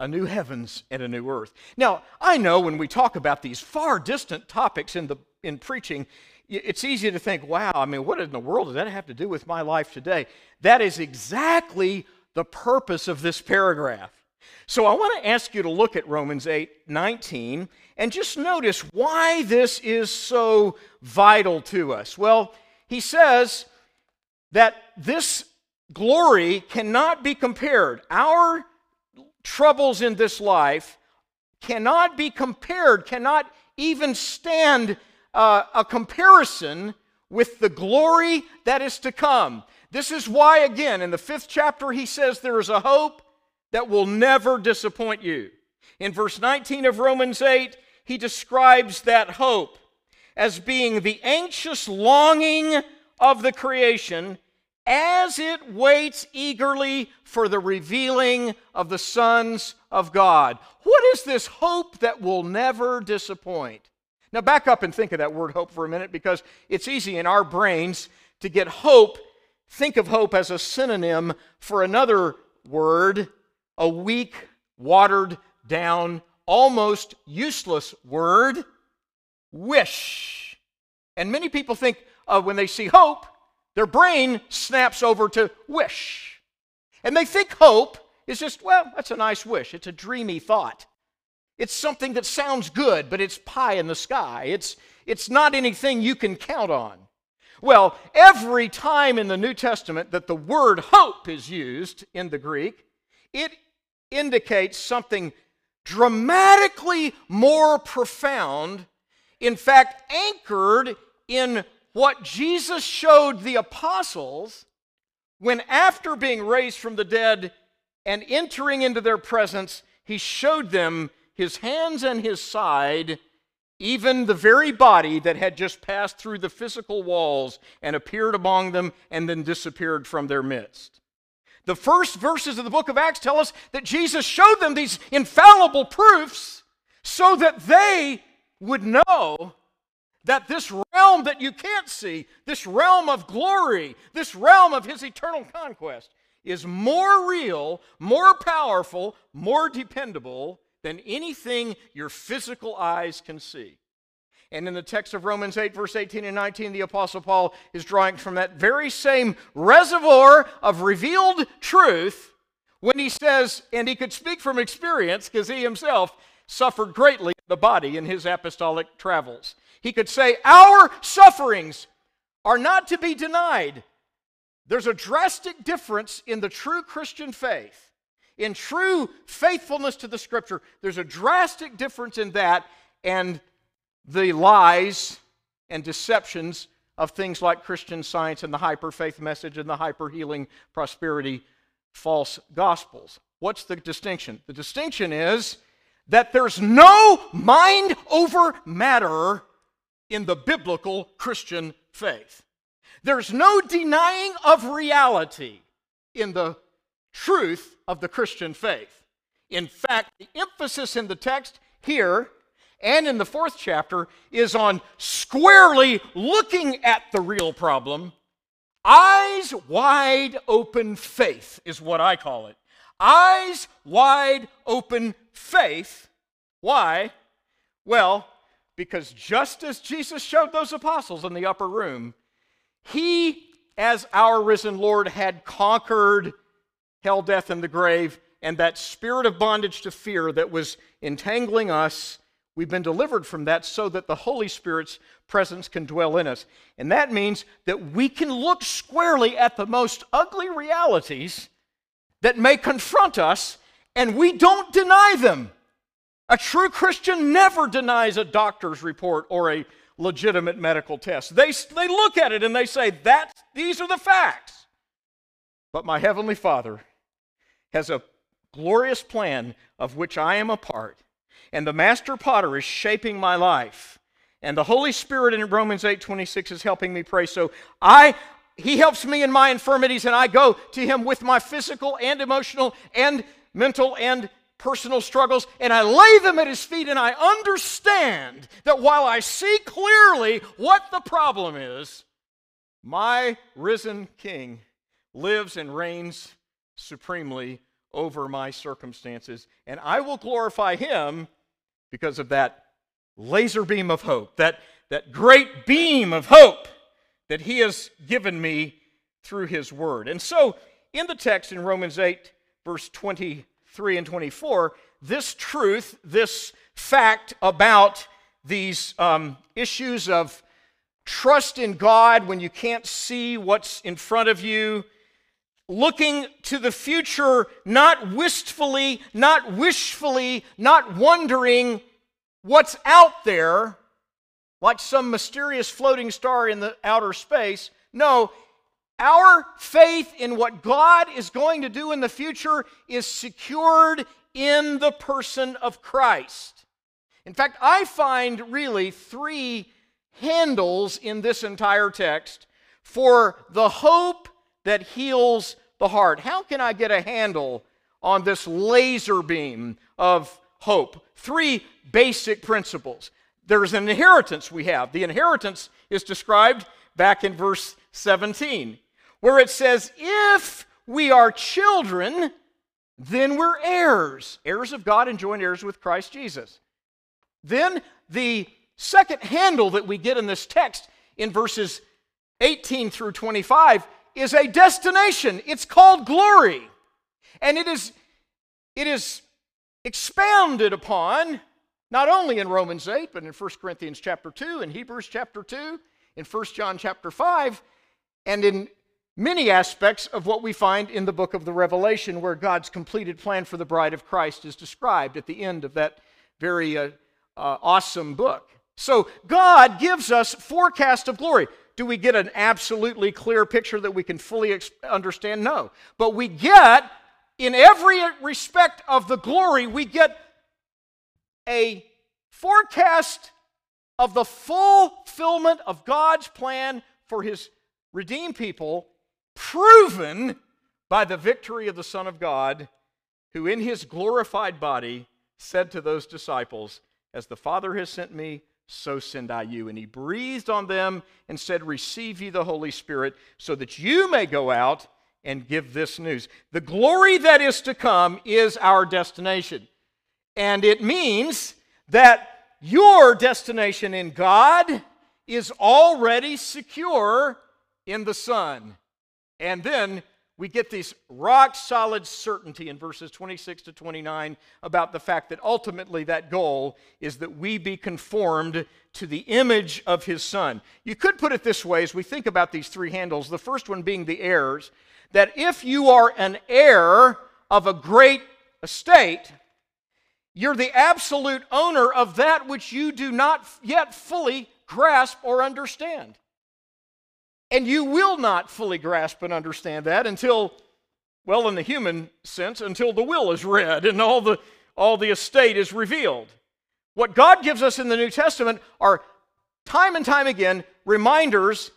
a new heavens and a new earth. Now, I know when we talk about these far distant topics in the in preaching, it's easy to think, wow, I mean, what in the world does that have to do with my life today? That is exactly the purpose of this paragraph. So I want to ask you to look at Romans 8 19 and just notice why this is so vital to us. Well, he says that this glory cannot be compared. Our troubles in this life cannot be compared, cannot even stand uh, a comparison with the glory that is to come. This is why, again, in the fifth chapter, he says there is a hope that will never disappoint you. In verse 19 of Romans 8, he describes that hope as being the anxious longing of the creation as it waits eagerly for the revealing of the sons of God. What is this hope that will never disappoint? Now, back up and think of that word hope for a minute because it's easy in our brains to get hope, think of hope as a synonym for another word, a weak, watered down, almost useless word, wish. And many people think uh, when they see hope, their brain snaps over to wish. And they think hope is just, well, that's a nice wish. It's a dreamy thought. It's something that sounds good, but it's pie in the sky. It's, it's not anything you can count on. Well, every time in the New Testament that the word hope is used in the Greek, it indicates something dramatically more profound, in fact, anchored in what Jesus showed the apostles when, after being raised from the dead and entering into their presence, he showed them his hands and his side, even the very body that had just passed through the physical walls and appeared among them and then disappeared from their midst. The first verses of the book of Acts tell us that Jesus showed them these infallible proofs so that they would know that this realm that you can't see, this realm of glory, this realm of his eternal conquest, is more real, more powerful, more dependable than anything your physical eyes can see. And in the text of Romans 8, verse 18 and 19, the Apostle Paul is drawing from that very same reservoir of revealed truth when he says, and he could speak from experience because he himself suffered greatly the body in his apostolic travels. He could say, Our sufferings are not to be denied. there's a drastic difference in the true Christian faith, in true faithfulness to the scripture. There's a drastic difference in that and the lies and deceptions of things like Christian science and the hyper faith message and the hyper healing prosperity false gospels. What's the distinction? The distinction is that there's no mind over matter in the biblical Christian faith. There's no denying of reality in the truth of the Christian faith. In fact, the emphasis in the text here and in the fourth chapter is on squarely looking at the real problem. Eyes wide open faith is what I call it. Eyes wide open faith. Why? Well, because just as Jesus showed those apostles in the upper room, he, as our risen Lord, had conquered hell, death, and the grave, and that spirit of bondage to fear that was entangling us. We've been delivered from that so that the Holy Spirit's presence can dwell in us. And that means that we can look squarely at the most ugly realities that may confront us, and we don't deny them. A true Christian never denies a doctor's report or a legitimate medical test. They, they look at it and they say, that, these are the facts. But my Heavenly Father has a glorious plan of which I am a part. And the master potter is shaping my life. And the Holy Spirit in Romans 8 26 is helping me pray. So I he helps me in my infirmities, and I go to him with my physical and emotional and mental and personal struggles, and I lay them at his feet, and I understand that while I see clearly what the problem is, my risen King lives and reigns supremely over my circumstances, and I will glorify him because of that laser beam of hope, that, that great beam of hope that he has given me through his word. And so, in the text in Romans 8, verse 20, 3 and 24, this truth, this fact about these um, issues of trust in God when you can't see what's in front of you, looking to the future not wistfully, not wishfully, not wondering what's out there like some mysterious floating star in the outer space. No, our faith in what God is going to do in the future is secured in the person of Christ. In fact, I find really three handles in this entire text for the hope that heals the heart. How can I get a handle on this laser beam of hope? Three basic principles. There's an inheritance we have. The inheritance is described back in verse 17 where it says, If we are children, then we're heirs, heirs of God and joint heirs with Christ Jesus. Then the second handle that we get in this text in verses 18 through 25 is a destination. It's called glory. And it is, it is expounded upon not only in Romans 8, but in 1 Corinthians chapter 2, in Hebrews chapter 2, in 1 John chapter 5, and in many aspects of what we find in the book of the Revelation, where God's completed plan for the bride of Christ is described at the end of that very uh, uh, awesome book. So, God gives us forecast of glory. Do we get an absolutely clear picture that we can fully ex- understand? No. But we get, in every respect of the glory, we get a forecast of the fulfillment of God's plan for his redeemed people proven by the victory of the Son of God, who in his glorified body said to those disciples, As the Father has sent me, so send I you. And he breathed on them and said, Receive ye the Holy Spirit, so that you may go out and give this news. The glory that is to come is our destination. And it means that your destination in God is already secure in the Son. And then we get this rock solid certainty in verses 26 to 29 about the fact that ultimately that goal is that we be conformed to the image of his son. You could put it this way as we think about these three handles, the first one being the heirs, that if you are an heir of a great estate, you're the absolute owner of that which you do not yet fully grasp or understand. And you will not fully grasp and understand that until, well, in the human sense, until the will is read and all the, all the estate is revealed. What God gives us in the New Testament are time and time again reminders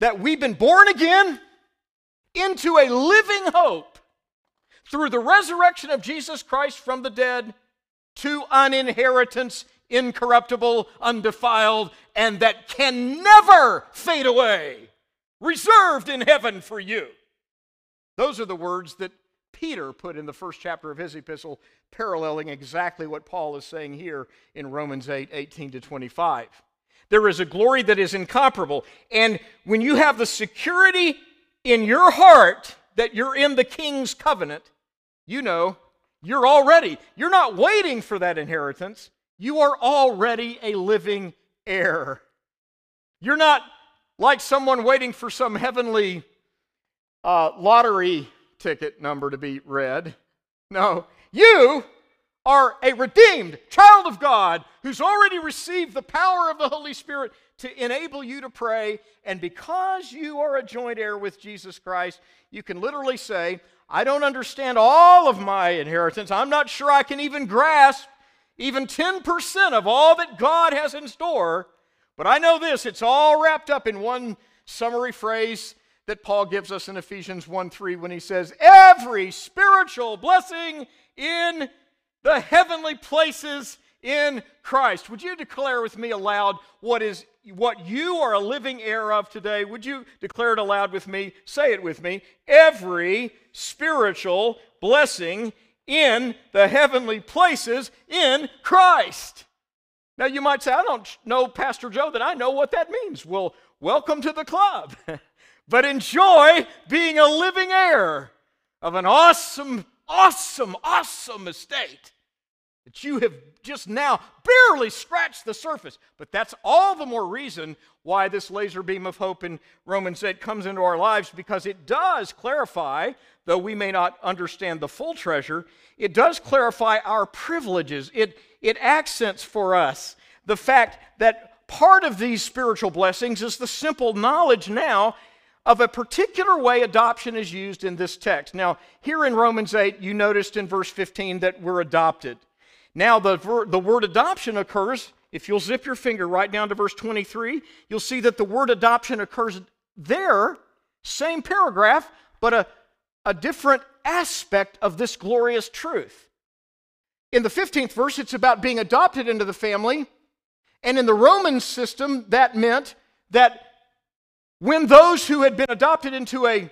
that we've been born again into a living hope through the resurrection of Jesus Christ from the dead to an inheritance incorruptible, undefiled, and that can never fade away, reserved in heaven for you. Those are the words that Peter put in the first chapter of his epistle, paralleling exactly what Paul is saying here in Romans 8 18 to 25. There is a glory that is incomparable. And when you have the security in your heart that you're in the king's covenant, you know you're already, you're not waiting for that inheritance. You are already a living heir. You're not like someone waiting for some heavenly uh, lottery ticket number to be read. No, you are a redeemed child of God who's already received the power of the Holy Spirit to enable you to pray. And because you are a joint heir with Jesus Christ, you can literally say, I don't understand all of my inheritance. I'm not sure I can even grasp even 10% of all that God has in store. But I know this it's all wrapped up in one summary phrase that Paul gives us in Ephesians 1 3 when he says, Every spiritual blessing in the heavenly places in Christ. Would you declare with me aloud what is what you are a living heir of today? Would you declare it aloud with me? Say it with me. Every spiritual blessing in the heavenly places in Christ. Now, you might say, I don't know, Pastor Joe, that I know what that means. Well, welcome to the club. but enjoy being a living heir of an awesome, awesome, awesome estate that you have just now barely scratched the surface. But that's all the more reason why this laser beam of hope in Romans 8 comes into our lives because it does clarify, though we may not understand the full treasure, it does clarify our privileges. It, it accents for us the fact that part of these spiritual blessings is the simple knowledge now of a particular way adoption is used in this text. Now, here in Romans 8, you noticed in verse 15 that we're adopted. Now, the, ver- the word adoption occurs, if you'll zip your finger right down to verse 23, you'll see that the word adoption occurs there, same paragraph, but a, a different aspect of this glorious truth. In the 15th verse, it's about being adopted into the family. And in the Roman system, that meant that when those who had been adopted into a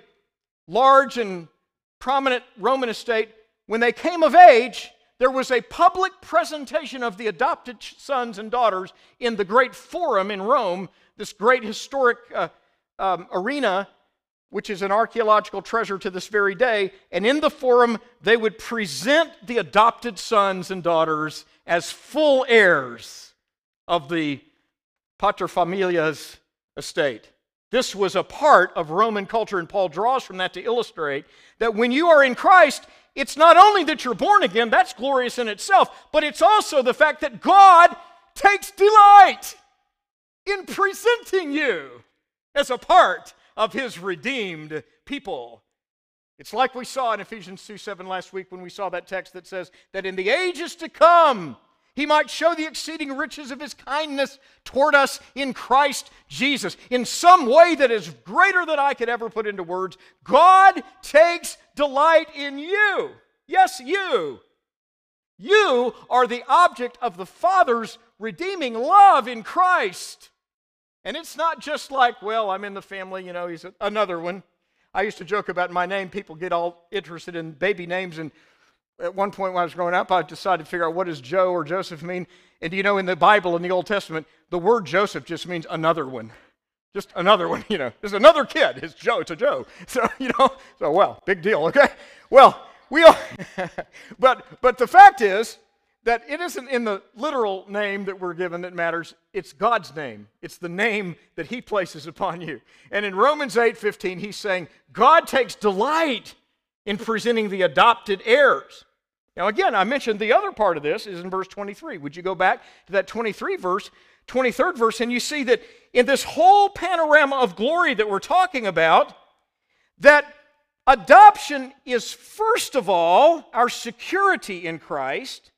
large and prominent Roman estate, when they came of age, there was a public presentation of the adopted sons and daughters in the great forum in Rome, this great historic uh, um, arena, which is an archaeological treasure to this very day. And in the forum, they would present the adopted sons and daughters as full heirs of the paterfamilias estate. This was a part of Roman culture, and Paul draws from that to illustrate that when you are in Christ, it's not only that you're born again, that's glorious in itself, but it's also the fact that God takes delight in presenting you as a part of his redeemed people. It's like we saw in Ephesians 2 7 last week when we saw that text that says that in the ages to come, he might show the exceeding riches of his kindness toward us in Christ Jesus. In some way that is greater than I could ever put into words, God takes delight in you. Yes, you. You are the object of the Father's redeeming love in Christ. And it's not just like, well, I'm in the family, you know, he's another one. I used to joke about my name. People get all interested in baby names and at one point when I was growing up, I decided to figure out what does Joe or Joseph mean. And you know, in the Bible, in the Old Testament, the word Joseph just means another one. Just another one, you know. There's another kid. It's Joe. It's a Joe. So, you know, so, well, big deal, okay? Well, we all, but, but the fact is that it isn't in the literal name that we're given that matters. It's God's name. It's the name that He places upon you. And in Romans 8 15, He's saying, God takes delight in presenting the adopted heirs. Now, again, I mentioned the other part of this is in verse 23. Would you go back to that 23 verse, 23rd verse, and you see that in this whole panorama of glory that we're talking about, that adoption is first of all our security in Christ,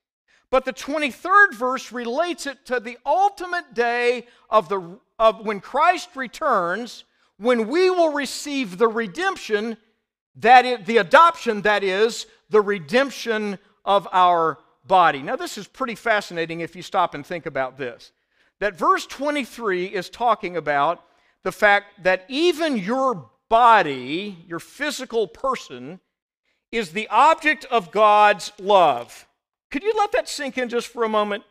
but the 23rd verse relates it to the ultimate day of, the, of when Christ returns, when we will receive the redemption, that is, the adoption, that is, the redemption of our body. Now, this is pretty fascinating if you stop and think about this. That verse 23 is talking about the fact that even your body, your physical person, is the object of God's love. Could you let that sink in just for a moment?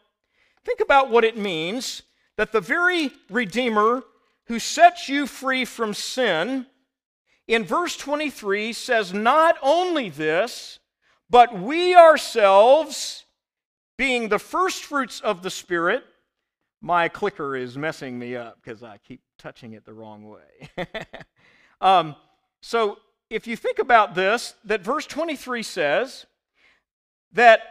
Think about what it means that the very Redeemer who sets you free from sin, in verse 23 says, Not only this, but we ourselves, being the first fruits of the Spirit, my clicker is messing me up because I keep touching it the wrong way. um, so if you think about this, that verse 23 says that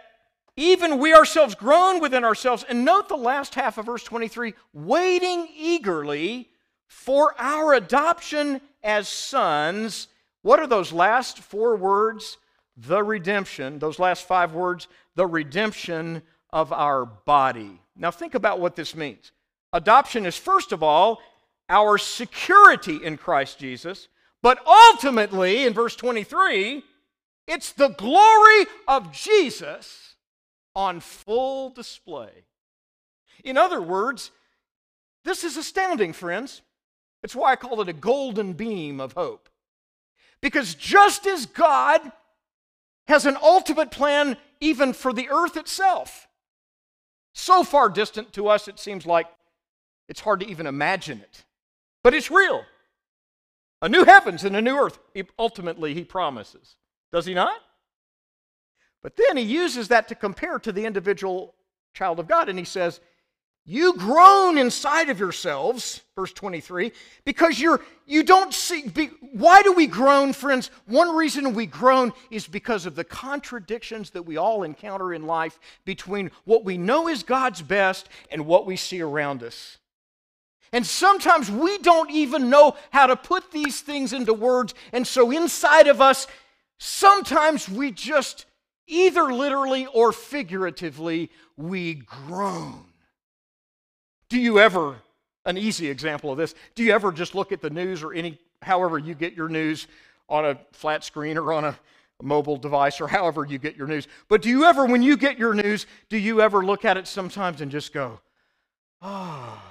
even we ourselves groan within ourselves, and note the last half of verse 23 waiting eagerly for our adoption as sons. What are those last four words? The redemption, those last five words, the redemption of our body. Now, think about what this means. Adoption is, first of all, our security in Christ Jesus, but ultimately, in verse 23, it's the glory of Jesus on full display. In other words, this is astounding, friends. It's why I call it a golden beam of hope. Because just as God has an ultimate plan even for the earth itself. So far distant to us, it seems like it's hard to even imagine it. But it's real. A new heavens and a new earth, ultimately, he promises. Does he not? But then he uses that to compare to the individual child of God, and he says, you groan inside of yourselves, verse 23, because you're you don't see be, why do we groan, friends? One reason we groan is because of the contradictions that we all encounter in life between what we know is God's best and what we see around us. And sometimes we don't even know how to put these things into words, and so inside of us, sometimes we just either literally or figuratively we groan. Do you ever, an easy example of this, do you ever just look at the news or any, however you get your news on a flat screen or on a mobile device or however you get your news. But do you ever, when you get your news, do you ever look at it sometimes and just go, oh,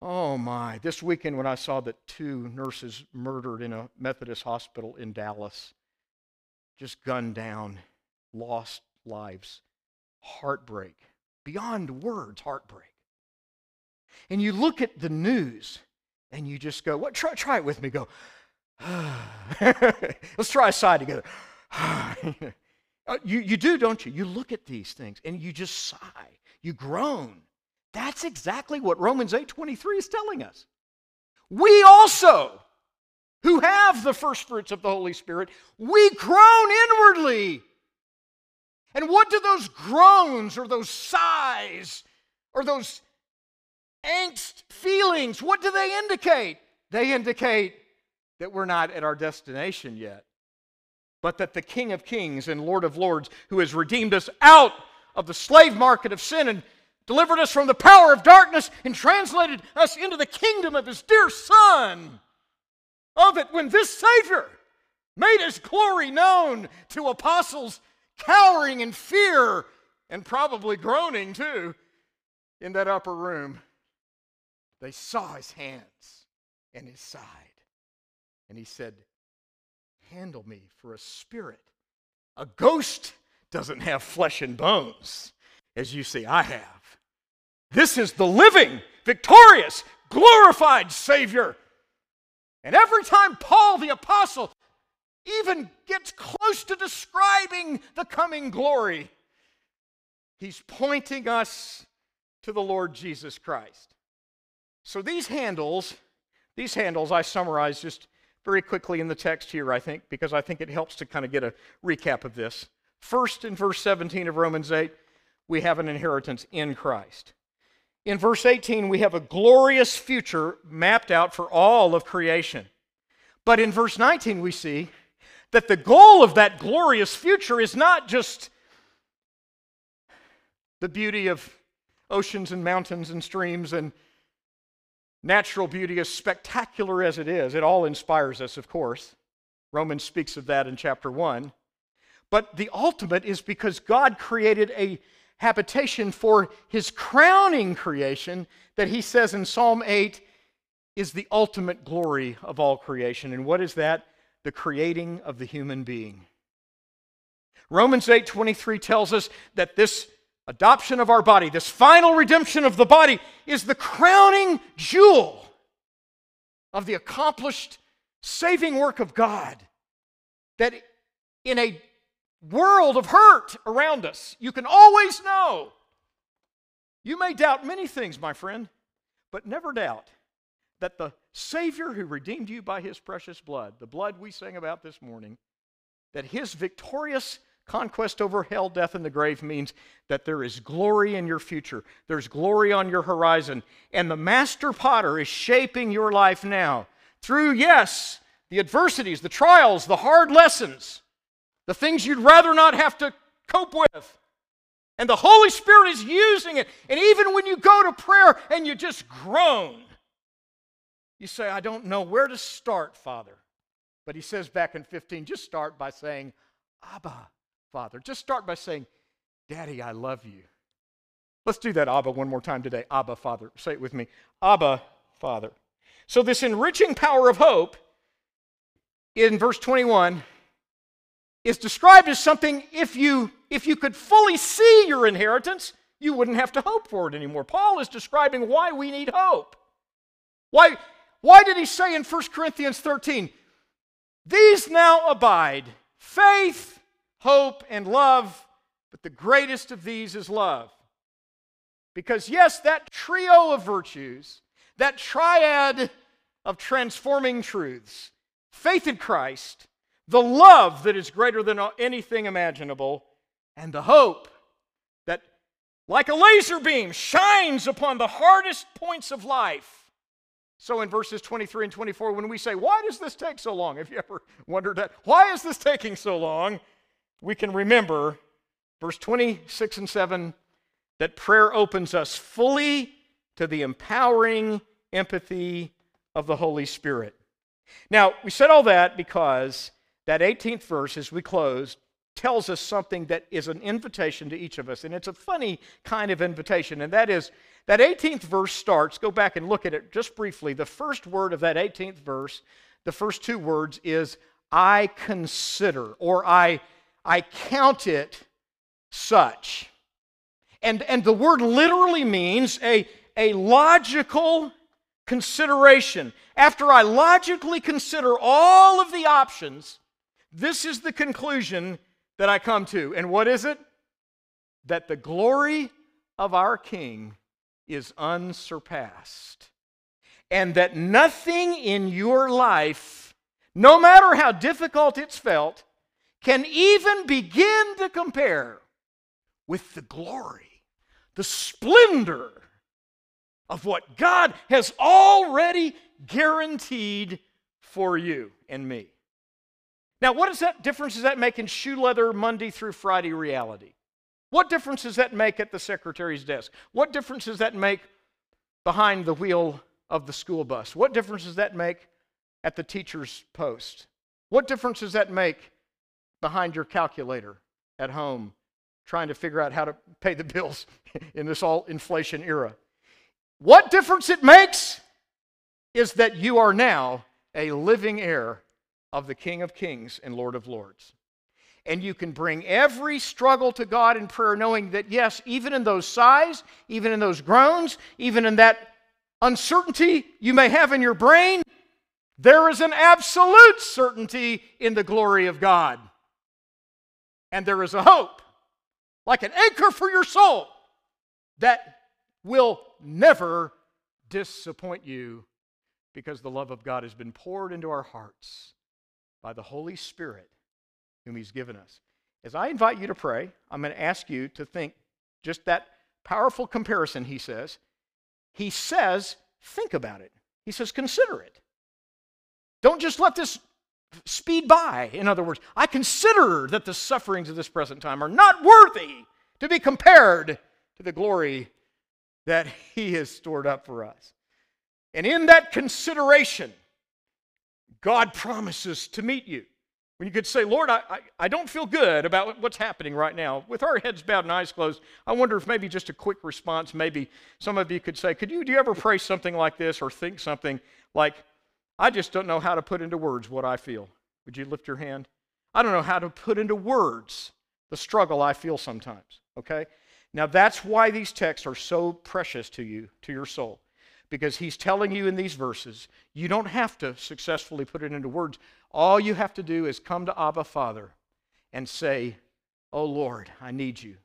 oh my. This weekend when I saw that two nurses murdered in a Methodist hospital in Dallas, just gunned down, lost lives, heartbreak beyond words heartbreak. And you look at the news and you just go, what? Try, try it with me. Go, let's try a side together. Uh, you, you do, don't you? You look at these things and you just sigh. You groan. That's exactly what Romans 8:23 is telling us. We also, who have the first fruits of the Holy Spirit, we groan inwardly and what do those groans or those sighs or those angst feelings, what do they indicate? They indicate that we're not at our destination yet, but that the King of Kings and Lord of Lords, who has redeemed us out of the slave market of sin and delivered us from the power of darkness and translated us into the kingdom of his dear Son, of it when this Savior made his glory known to apostles cowering in fear and probably groaning too in that upper room. They saw his hands and his side. And he said, Handle me for a spirit. A ghost doesn't have flesh and bones, as you see I have. This is the living victorious, glorified Savior. And every time Paul the Apostle even gets close to describing the coming glory, he's pointing us to the Lord Jesus Christ. So these handles, these handles I summarize just very quickly in the text here, I think, because I think it helps to kind of get a recap of this. First, in verse 17 of Romans 8, we have an inheritance in Christ. In verse 18, we have a glorious future mapped out for all of creation. But in verse 19, we see that the goal of that glorious future is not just the beauty of oceans and mountains and streams and natural beauty, as spectacular as it is. It all inspires us, of course. Romans speaks of that in chapter 1. But the ultimate is because God created a habitation for his crowning creation that he says in Psalm 8 is the ultimate glory of all creation. And what is that? The creating of the human being. Romans 8:23 tells us that this adoption of our body, this final redemption of the body is the crowning jewel of the accomplished saving work of God. That in a world of hurt around us. You can always know. You may doubt many things, my friend, but never doubt that the Savior who redeemed you by his precious blood, the blood we sang about this morning, that his victorious conquest over hell, death, and the grave means that there is glory in your future. There's glory on your horizon. And the master potter is shaping your life now through, yes, the adversities, the trials, the hard lessons the things you'd rather not have to cope with. And the Holy Spirit is using it. And even when you go to prayer and you just groan, you say, I don't know where to start, Father. But he says back in 15, just start by saying, Abba, Father. Just start by saying, Daddy, I love you. Let's do that, Abba, one more time today. Abba, Father. Say it with me. Abba, Father. So, this enriching power of hope in verse 21 is described as something if you if you could fully see your inheritance, you wouldn't have to hope for it anymore. Paul is describing why we need hope. Why why did he say in 1 Corinthians 13, these now abide faith, hope, and love, but the greatest of these is love. Because, yes, that trio of virtues, that triad of transforming truths, faith in Christ, the love that is greater than anything imaginable, and the hope that, like a laser beam, shines upon the hardest points of life. So, in verses 23 and 24, when we say, Why does this take so long? Have you ever wondered that? Why is this taking so long? We can remember verse 26 and 7 that prayer opens us fully to the empowering empathy of the Holy Spirit. Now, we said all that because that 18th verse, as we close, tells us something that is an invitation to each of us. And it's a funny kind of invitation. And that is that 18th verse starts, go back and look at it just briefly. The first word of that 18th verse, the first two words is, I consider, or I, I count it such. And, and the word literally means a, a logical consideration. After I logically consider all of the options, this is the conclusion that I come to. And what is it? That the glory of our King is unsurpassed. And that nothing in your life, no matter how difficult it's felt, can even begin to compare with the glory, the splendor of what God has already guaranteed for you and me. Now, what does that difference does that make in shoe leather Monday through Friday reality? What difference does that make at the secretary's desk? What difference does that make behind the wheel of the school bus? What difference does that make at the teacher's post? What difference does that make behind your calculator at home trying to figure out how to pay the bills in this all inflation era? What difference it makes is that you are now a living heir of the King of Kings and Lord of Lords. And you can bring every struggle to God in prayer, knowing that, yes, even in those sighs, even in those groans, even in that uncertainty you may have in your brain, there is an absolute certainty in the glory of God. And there is a hope, like an anchor for your soul, that will never disappoint you because the love of God has been poured into our hearts by the Holy Spirit whom He's given us. As I invite you to pray, I'm going to ask you to think just that powerful comparison, he says. He says, think about it. He says, consider it. Don't just let this speed by. In other words, I consider that the sufferings of this present time are not worthy to be compared to the glory that He has stored up for us. And in that consideration, God promises to meet you. When you could say, Lord, I, I, I, don't feel good about what's happening right now. With our heads bowed and eyes closed, I wonder if maybe just a quick response, maybe some of you could say, Could you, do you ever pray something like this or think something like, I just don't know how to put into words what I feel? Would you lift your hand? I don't know how to put into words the struggle I feel sometimes, okay? Now that's why these texts are so precious to you, to your soul because he's telling you in these verses, you don't have to successfully put it into words. All you have to do is come to Abba Father and say, Oh Lord, I need you.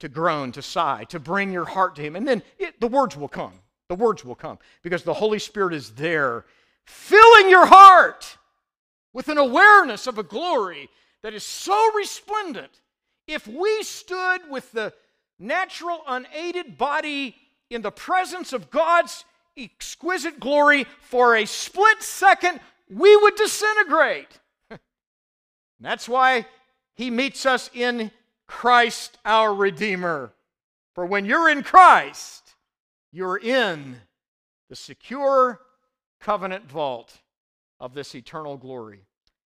To groan, to sigh, to bring your heart to him. And then it, the words will come. The words will come because the Holy Spirit is there, filling your heart with an awareness of a glory that is so resplendent. If we stood with the natural, unaided body in the presence of God's exquisite glory for a split second, we would disintegrate. That's why he meets us in Christ our Redeemer. For when you're in Christ, you're in the secure covenant vault of this eternal glory.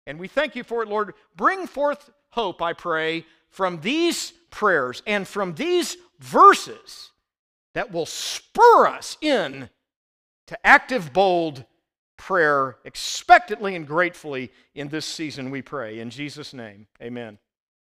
And we thank you for it, Lord. Bring forth hope, I pray, from these prayers and from these verses that will spur us in to active, bold prayer, expectantly and gratefully in this season, we pray. In Jesus' name, amen.